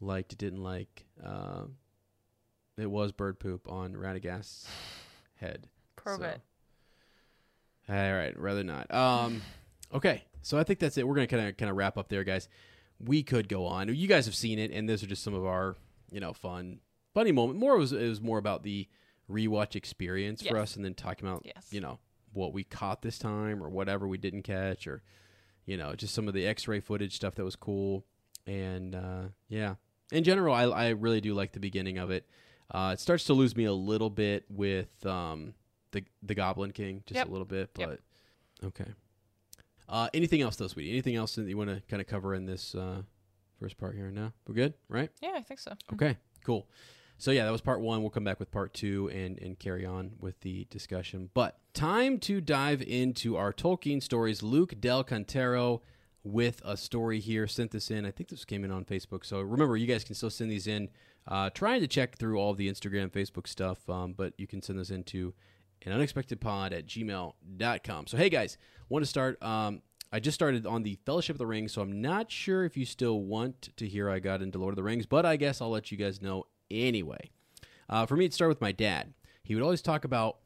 liked, didn't like. Uh, it was bird poop on Radagast's head. Prove So- it. All right, rather not. Um, (laughs) okay, so I think that's it. We're gonna kind of kind of wrap up there, guys. We could go on. You guys have seen it, and those are just some of our, you know, fun, funny moment. More was it was more about the rewatch experience for us, and then talking about, Yes. you know, what we caught this time or whatever we didn't catch, or you know, just some of the X-ray footage stuff that was cool. And uh, yeah, in general, I I really do like the beginning of it. Uh, it starts to lose me a little bit with um, the the Goblin King, just Yep. a little bit, but Yep. okay. Uh, anything else though, sweetie? Anything else that you want to kind of cover in this uh, first part here? Now we're good, right? Yeah, I think so. Okay, cool. So yeah, that was part one. We'll come back with part two and and carry on with the discussion. But time to dive into our Tolkien stories. Luke Del Cantero with a story here sent this in. I think this came in on Facebook. So remember, you guys can still send these in. Uh, trying to check through all the Instagram, Facebook stuff, um, but you can send this into an unexpected pod at gmail.com. So, hey guys, want to start? Um, I just started on the Fellowship of the Ring, so I'm not sure if you still want to hear I got into Lord of the Rings, but I guess I'll let you guys know anyway. Uh, for me, it started with my dad. He would always talk about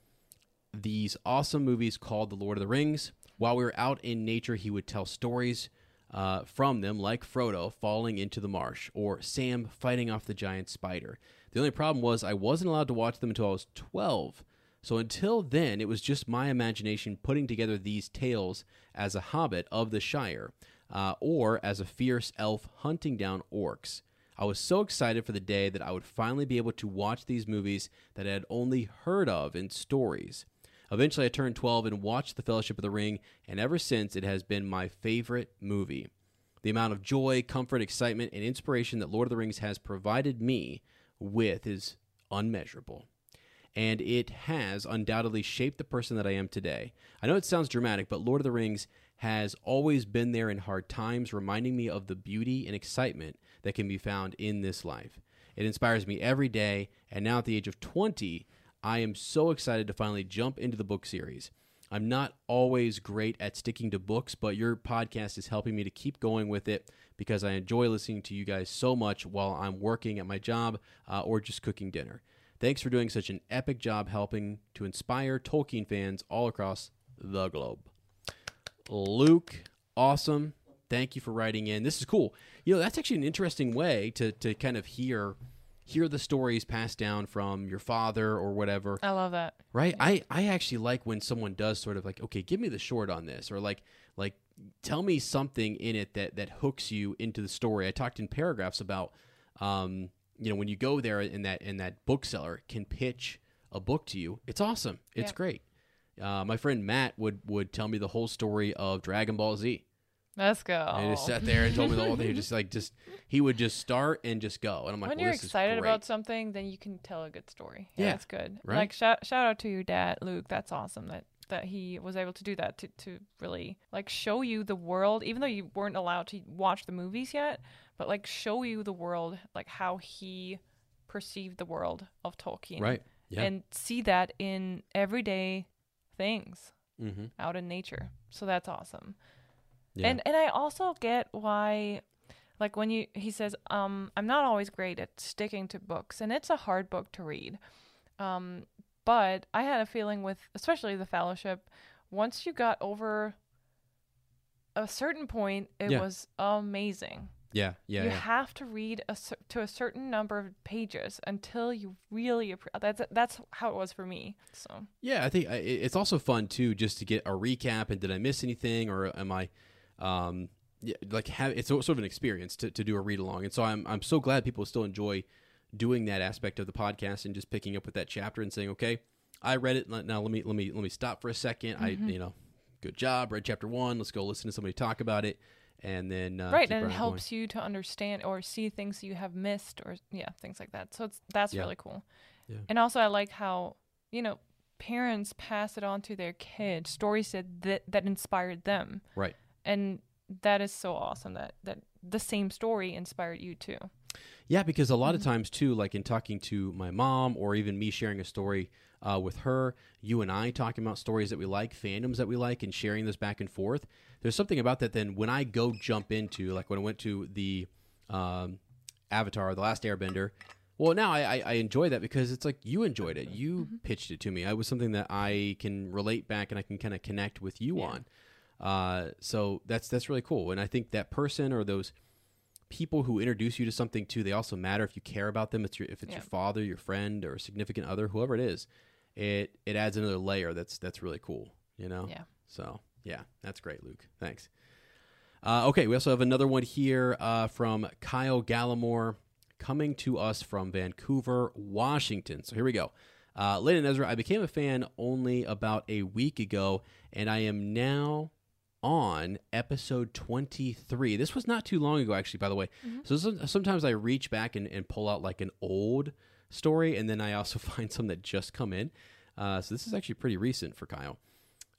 these awesome movies called The Lord of the Rings. While we were out in nature, he would tell stories uh, from them, like Frodo falling into the marsh or Sam fighting off the giant spider. The only problem was I wasn't allowed to watch them until I was 12. So until then, it was just my imagination putting together these tales as a hobbit of the Shire uh, or as a fierce elf hunting down orcs. I was so excited for the day that I would finally be able to watch these movies that I had only heard of in stories. Eventually, I turned 12 and watched The Fellowship of the Ring, and ever since, it has been my favorite movie. The amount of joy, comfort, excitement, and inspiration that Lord of the Rings has provided me with is unmeasurable. And it has undoubtedly shaped the person that I am today. I know it sounds dramatic, but Lord of the Rings has always been there in hard times, reminding me of the beauty and excitement that can be found in this life. It inspires me every day, and now at the age of 20, I am so excited to finally jump into the book series. I'm not always great at sticking to books, but your podcast is helping me to keep going with it because I enjoy listening to you guys so much while I'm working at my job uh, or just cooking dinner. Thanks for doing such an epic job helping to inspire Tolkien fans all across the globe. Luke, awesome. Thank you for writing in. This is cool. You know, that's actually an interesting way to to kind of hear hear the stories passed down from your father or whatever. I love that. Right? I I actually like when someone does sort of like, okay, give me the short on this or like like tell me something in it that that hooks you into the story. I talked in paragraphs about um you know, when you go there and that and that bookseller can pitch a book to you, it's awesome. It's Yeah. great. Uh, my friend Matt would would tell me the whole story of Dragon Ball Z, Let's go. And he just sat there and told me the whole thing. Just like just he would just start and just go, and I'm like, when well, you're this is excited great. about something, then you can tell a good story. Yeah, Yeah, that's good. right? Like shout shout out to your dad, Luke. That's awesome that that he was able to do that to to really like show you the world, even though you weren't allowed to watch the movies yet, but like show you the world, like how he perceived the world of Tolkien, right? Yeah. and see that in everyday things mm-hmm. out in nature. So that's awesome. Yeah. And and I also get why like when you he says um I'm not always great at sticking to books and it's a hard book to read. Um but I had a feeling with especially the fellowship once you got over a certain point it Yeah. was amazing. yeah, yeah, you yeah. have to read a to a certain number of pages until you really appre- that's that's how it was for me. So Yeah, I think it's also fun too, just to get a recap and did I miss anything or am I, um, yeah, like have it's sort of an experience to, to do a read along, and so I'm I'm so glad people still enjoy doing that aspect of the podcast and just picking up with that chapter and saying, okay, I read it now. Let me let me let me stop for a 2nd I Mm-hmm. you know, good job, read chapter one. Let's go listen to somebody talk about it, and then uh, right and it going. helps you to understand or see things you have missed or yeah things like that so it's that's Yeah. really cool Yeah. and also i like how you know parents pass it on to their kids stories that that, that inspired them right. And that is so awesome that that the same story inspired you too Yeah, because a Mm-hmm. lot of times too, like in talking to my mom or even me sharing a story uh, with her, you and I talking about stories that we like, fandoms that we like, and sharing this back and forth. There's something about that. Then when I go jump into, like when I went to the um, Avatar, the Last Airbender. Well, now I, I, I enjoy that because it's like you enjoyed it. You Mm-hmm. pitched it to me. It was something that I can relate back and I can kind of connect with you on. Uh, so that's that's really cool. And I think that person or those people who introduce you to something too, they also matter if you care about them. It's your, if it's Yeah. your father, your friend, or a significant other, whoever it is. It it adds another layer. That's that's really cool. You know. Yeah. So yeah, that's great, Luke. Thanks. Uh, okay, we also have another one here uh, from Kyle Gallimore, coming to us from Vancouver, Washington. So here we go. Uh, Lynn and Ezra, I became a fan only about a week ago, and I am now on episode 23. This was not too long ago, actually, by the way. So some, sometimes I reach back and, and pull out like an old story, and then I also (laughs) find some that just come in. Uh, so this is actually pretty recent for Kyle.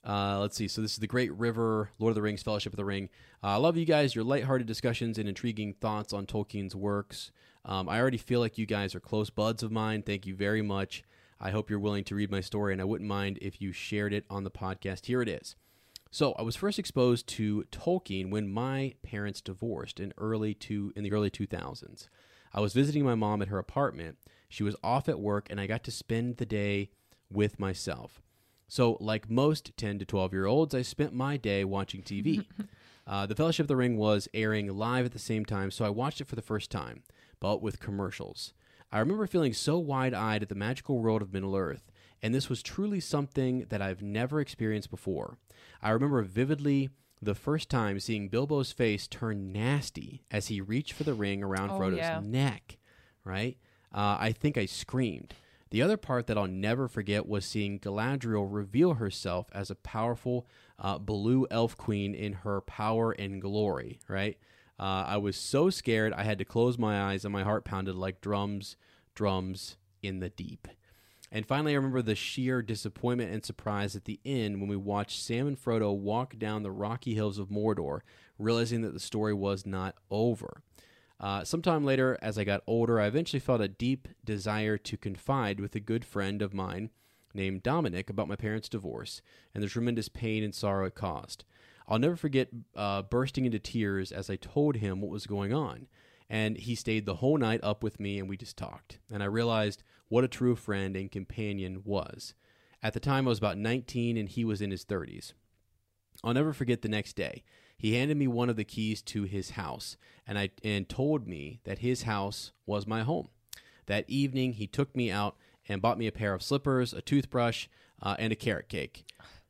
Uh, let's see. So this is the Great River, Lord of the Rings, Fellowship of the Ring. Uh, I love you guys. Your lighthearted discussions and intriguing thoughts on Tolkien's works. Um, I already feel like you guys are close buds of mine. Thank you very much. I hope you're willing to read my story, and I wouldn't mind if you shared it on the podcast. Here it is. So I was first exposed to Tolkien when my parents divorced in early two in the early 2000s. I was visiting my mom at her apartment. She was off at work, and I got to spend the day with myself. So, like most 10 to 12 year olds, I spent my day watching TV. (laughs) uh, the Fellowship of the Ring was airing live at the same time, so I watched it for the first time, but with commercials. I remember feeling so wide eyed at the magical world of Middle Earth, and this was truly something that I've never experienced before. I remember vividly the first time seeing Bilbo's face turn nasty as he reached for the ring around Oh, Frodo's yeah. neck, right? Uh, I think I screamed. The other part that I'll never forget was seeing Galadriel reveal herself as a powerful uh, blue elf queen in her power and glory, right? Uh, I was so scared I had to close my eyes and my heart pounded like drums, drums in the deep. And finally, I remember the sheer disappointment and surprise at the end when we watched Sam and Frodo walk down the rocky hills of Mordor, realizing that the story was not over. Uh, sometime later, as I got older, I eventually felt a deep desire to confide with a good friend of mine named Dominic about my parents' divorce and the tremendous pain and sorrow it caused. I'll never forget uh, bursting into tears as I told him what was going on. And he stayed the whole night up with me and we just talked. And I realized what a true friend and companion was. At the time, I was about 19 and he was in his 30s. I'll never forget the next day. He handed me one of the keys to his house and I and told me that his house was my home. That evening, he took me out and bought me a pair of slippers, a toothbrush, uh, and a carrot cake.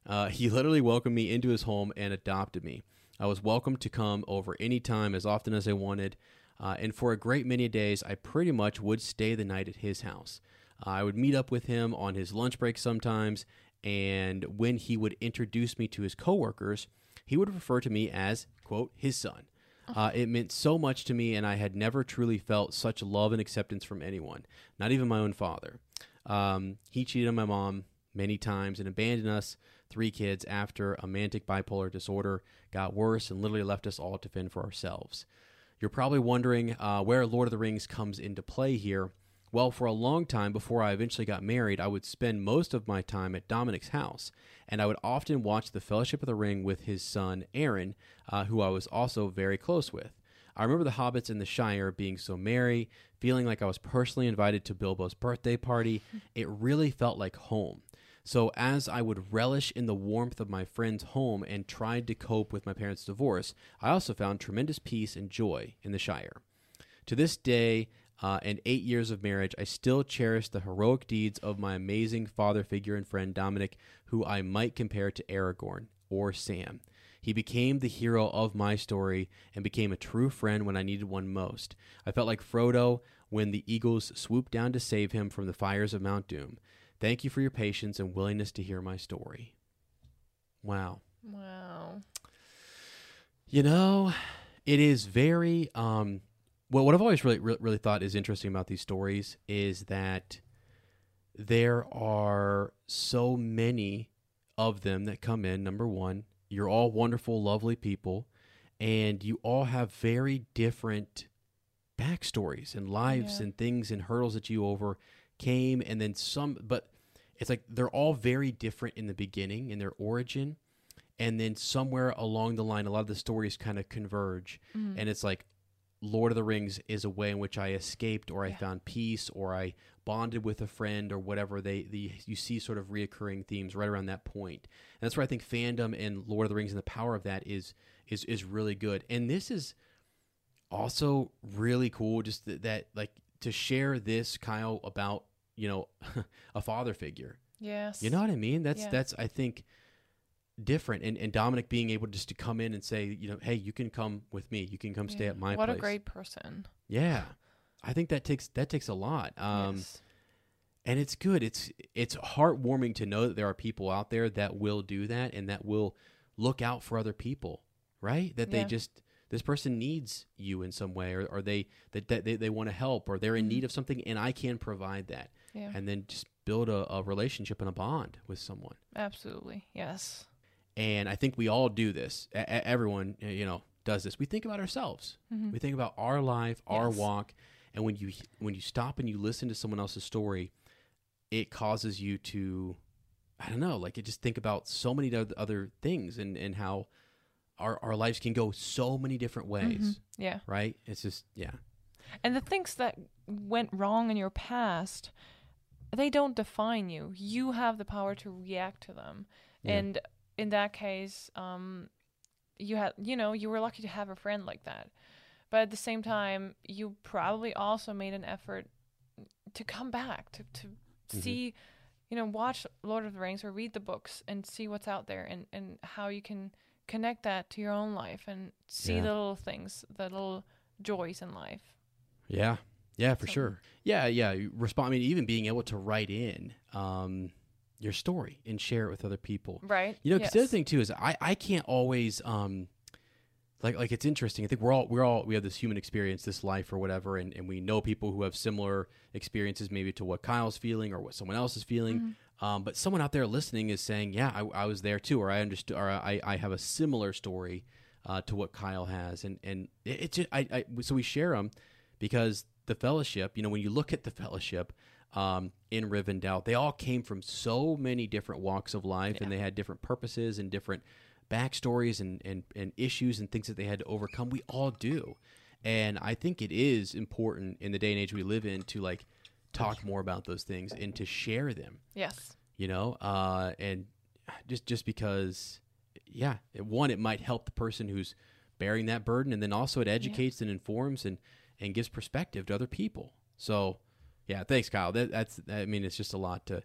Uh, he literally welcomed me into his home and adopted me. I was welcome to come over any time, as often as I wanted, uh, and for a great many days, I pretty much would stay the night at his house. Uh, I would meet up with him on his lunch break sometimes, And when he would introduce me to his coworkers, he would refer to me as, quote, his son. Uh, it meant so much to me, and I had never truly felt such love and acceptance from anyone, not even my own father. Um, he cheated on my mom many times and abandoned us, three kids, after a manic bipolar disorder got worse and literally left us all to fend for ourselves. You're probably wondering uh, where Lord of the Rings comes into play here. Well, for a long time before I eventually got married, I would spend most of my time at Dominic's house, and I would often watch The Fellowship of the Ring with his son Aaron, uh, who I was also very close with. I remember the hobbits in the Shire being so merry, feeling like I was personally invited to Bilbo's birthday party. (laughs) It really felt like home. So, as I would relish in the warmth of my friend's home and tried to cope with my parents' divorce, I also found tremendous peace and joy in the Shire. To this day, uh, and eight years of marriage, I still cherish the heroic deeds of my amazing father figure and friend Dominic, who I might compare to Aragorn or Sam. He became the hero of my story and became a true friend when I needed one most. I felt like Frodo when the eagles swooped down to save him from the fires of Mount Doom. Thank you for your patience and willingness to hear my story. Wow. Wow. You know, it is very um well what I've always really really, really thought is interesting about these stories is that there are so many of them that come in number 1 you're all wonderful lovely people and you all have very different backstories and lives Yeah. and things and hurdles that you overcame and then some but it's like they're all very different in the beginning in their origin and then somewhere along the line a lot of the stories kind of converge Mm-hmm. and it's like lord of the rings is a way in which i escaped or i Yeah. found peace or i bonded with a friend or whatever they the you see sort of reoccurring themes right around that point and that's where i think fandom and lord of the rings and the power of that is is is really good and this is also really cool just that, that like to share this kyle about you know (laughs) a father figure Yes. you know what I mean? That's Yeah. that's I think different. And and Dominic being able just to come in and say, you know, hey, you can come with me. You can come stay at my place. What place. a great person. Yeah. I think that takes that takes a lot. Um yes. and it's good. It's it's heartwarming to know that there are people out there that will do that and that will look out for other people, right? That they just this person needs you in some way or, or they that, that they, they want to help or they're in need of something and I can provide that. Mm-hmm. Yeah. And then just build a, a relationship and a bond with someone. Absolutely. Yes. And I think we all do this. E- e- everyone, you know, does this. We think about ourselves. We think about our life, our Mm-hmm. Yes. walk, and when you when you stop and you listen to someone else's story, it causes you to, I don't know, like you just think about so many oth- other things and and how our our lives can go so many different ways, Yeah. right? It's just yeah, And the things that went wrong in your past, they don't define you. You have the power to react to them. Yeah. And in that case, um, you had, you know, you were lucky to have a friend like that. But at the same time, you probably also made an effort to come back to to Mm-hmm. see, you know, watch Lord of the Rings or read the books and see what's out there and and how you can connect that to your own life and see Yeah. the little things, the little joys in life. Yeah, yeah, for So- sure. Yeah, yeah. Respond. I mean, even being able to write in um, your story and share it with other people. Right. You know, 'cause the other thing too is I I can't always um, like like it's interesting. I think we're all we're all we have this human experience, this life or whatever, and, and we know people who have similar experiences, maybe to what Kyle's feeling or what someone else is feeling. Mm-hmm. Um, but someone out there listening is saying, "Yeah, I, I was there too," or I understood, or I, I have a similar story uh, to what Kyle has, and and it, it just, I, I so we share them because the fellowship. You know, when you look at the fellowship um, in Rivendell, they all came from so many different walks of life, and they had different purposes and different backstories and, and and issues and things that they had to overcome. We all do, and I think it is important in the day and age we live in to like talk more about those things and to share them. Yes. you know uh, and just just because yeah one it might help the person who's bearing that burden and then also it educates and informs and and gives perspective to other people. So yeah thanks kyle. That, that's i mean it's just a lot to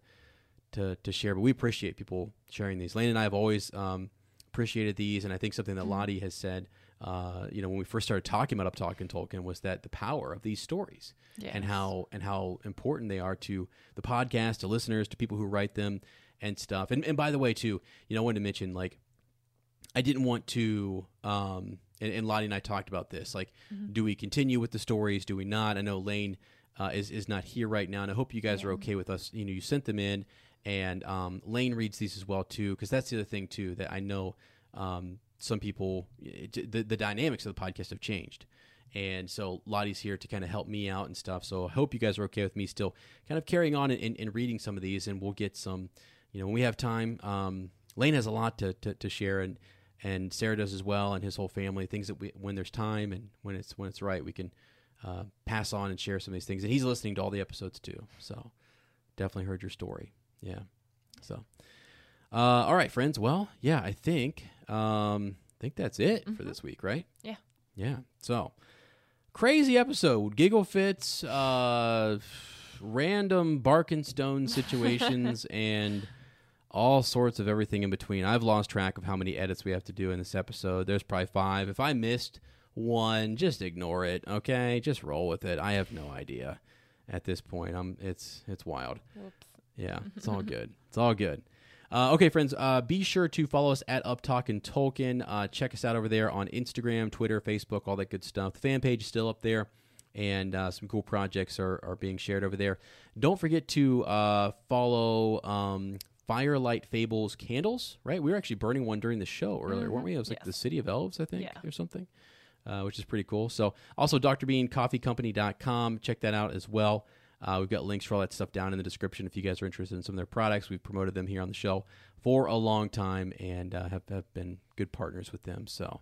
to to share but we appreciate people sharing these. Lane and i have always um appreciated these and i think something that lottie has said uh, you know when we first started talking about up talking tolkien was that the power of these stories and how and how important they are to the podcast, to listeners, to people who write them, and stuff. And and by the way, too, you know, I wanted to mention like I didn't want to. Um, and, and Lottie and I talked about this. Like, do we continue with the stories? Do we not? I know Lane uh, is is not here right now, and I hope you guys are okay with us. You know, you sent them in, and um, Lane reads these as well too, because that's the other thing too that I know um, some people it, the the dynamics of the podcast have changed. And so Lottie's here to kind of help me out and stuff. So I hope you guys are okay with me still kind of carrying on and, and, and reading some of these, and we'll get some, you know, when we have time. Um, Lane has a lot to, to, to share, and and Sarah does as well, and his whole family. Things that we, when there's time and when it's when it's right, we can uh, pass on and share some of these things. And he's listening to all the episodes too, so definitely heard your story. Yeah, so uh, all right, friends. Well, yeah, I think um, I think that's it for this week, right? Yeah. Yeah. So crazy episode, giggle fits, uh, random bark and stone (laughs) situations, and all sorts of everything in between. I've lost track of how many edits we have to do in this episode. There's probably five. If I missed one, just ignore it. Okay, just roll with it. I have no idea at this point. I'm. It's it's wild. Yeah, it's all (laughs) good. It's all good. Uh, okay, friends, uh, be sure to follow us at Up Talkin' Tolkien. Uh, check us out over there on Instagram, Twitter, Facebook, all that good stuff. The fan page is still up there, and uh, some cool projects are, are being shared over there. Don't forget to uh, follow um, Firelight Fables candles, right? We were actually burning one during the show earlier, weren't we? It was like Yes. the City of Elves, I think, Yeah. or something. Uh, which is pretty cool. So, also drbeancoffeecompany.com. Check that out as well. Uh, we've got links for all that stuff down in the description if you guys are interested in some of their products. We've promoted them here on the show for a long time and uh, have, have been good partners with them. So,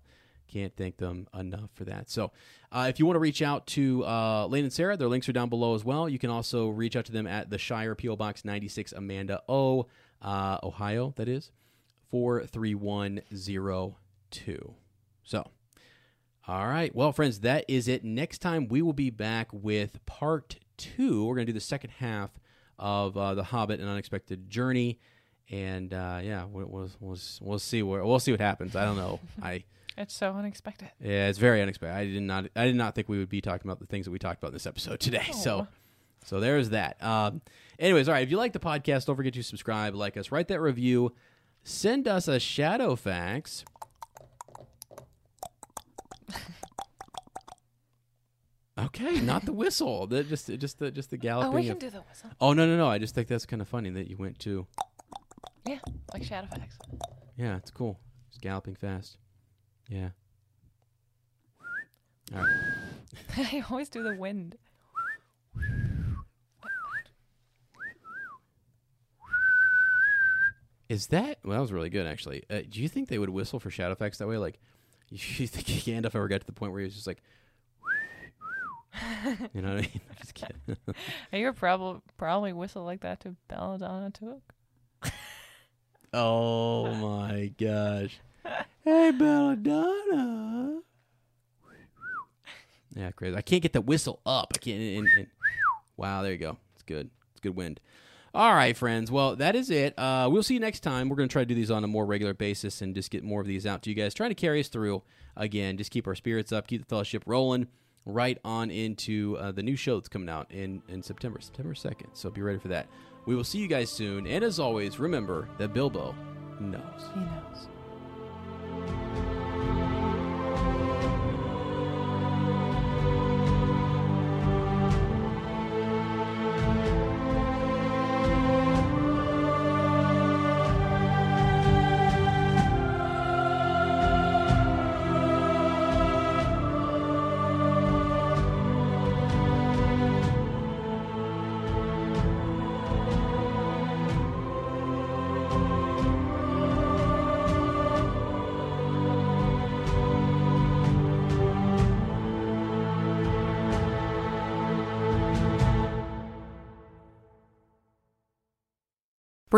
can't thank them enough for that. So, uh, if you want to reach out to uh, Lane and Sarah, their links are down below as well. You can also reach out to them at the Shire PO Box 96 Amanda O, uh, Ohio, that is, 43102. So, all right. Well, friends, that is it. Next time we will be back with part two. We're going to do the second half of uh, the Hobbit: and Unexpected Journey, and uh, yeah, we'll, we'll, we'll, we'll see where we'll see what happens. I don't know. (laughs) I It's so unexpected. yeah, it's very unexpected. I did not I did not think we would be talking about the things that we talked about in this episode today. So. So there's that. Um, anyways, all right. If you like the podcast, don't forget to subscribe, like us, write that review, send us a Shadowfax. Okay, not the whistle. The, just, just the, just the galloping. Oh, we can of- do the whistle. oh no, no, no! I just think that's kind of funny that you went to. Yeah, like Shadowfax. Yeah, it's cool. Just galloping fast. Yeah. All right. (laughs) I always do the wind. Is that well? That was really good, actually. Uh, do you think they would whistle for Shadowfax that way? Like, (laughs) you think Gandalf ever got to the point where he was just like, (laughs) you know what I mean? (laughs) I'm just kidding. You could probably probably whistle like that to Belladonna Took. oh my gosh! Hey, Belladonna. Yeah, crazy. I can't get the whistle up. I can't. And, and- wow, there you go. It's good. It's good wind. All right, friends. Well, that is it. Uh, we'll see you next time. We're going to try to do these on a more regular basis and just get more of these out to you guys. Try to carry us through again. Just keep our spirits up. Keep the fellowship rolling. Right on into uh, the new show that's coming out in in September, September second. So be ready for that. We will see you guys soon. And as always, remember that Bilbo knows. He knows.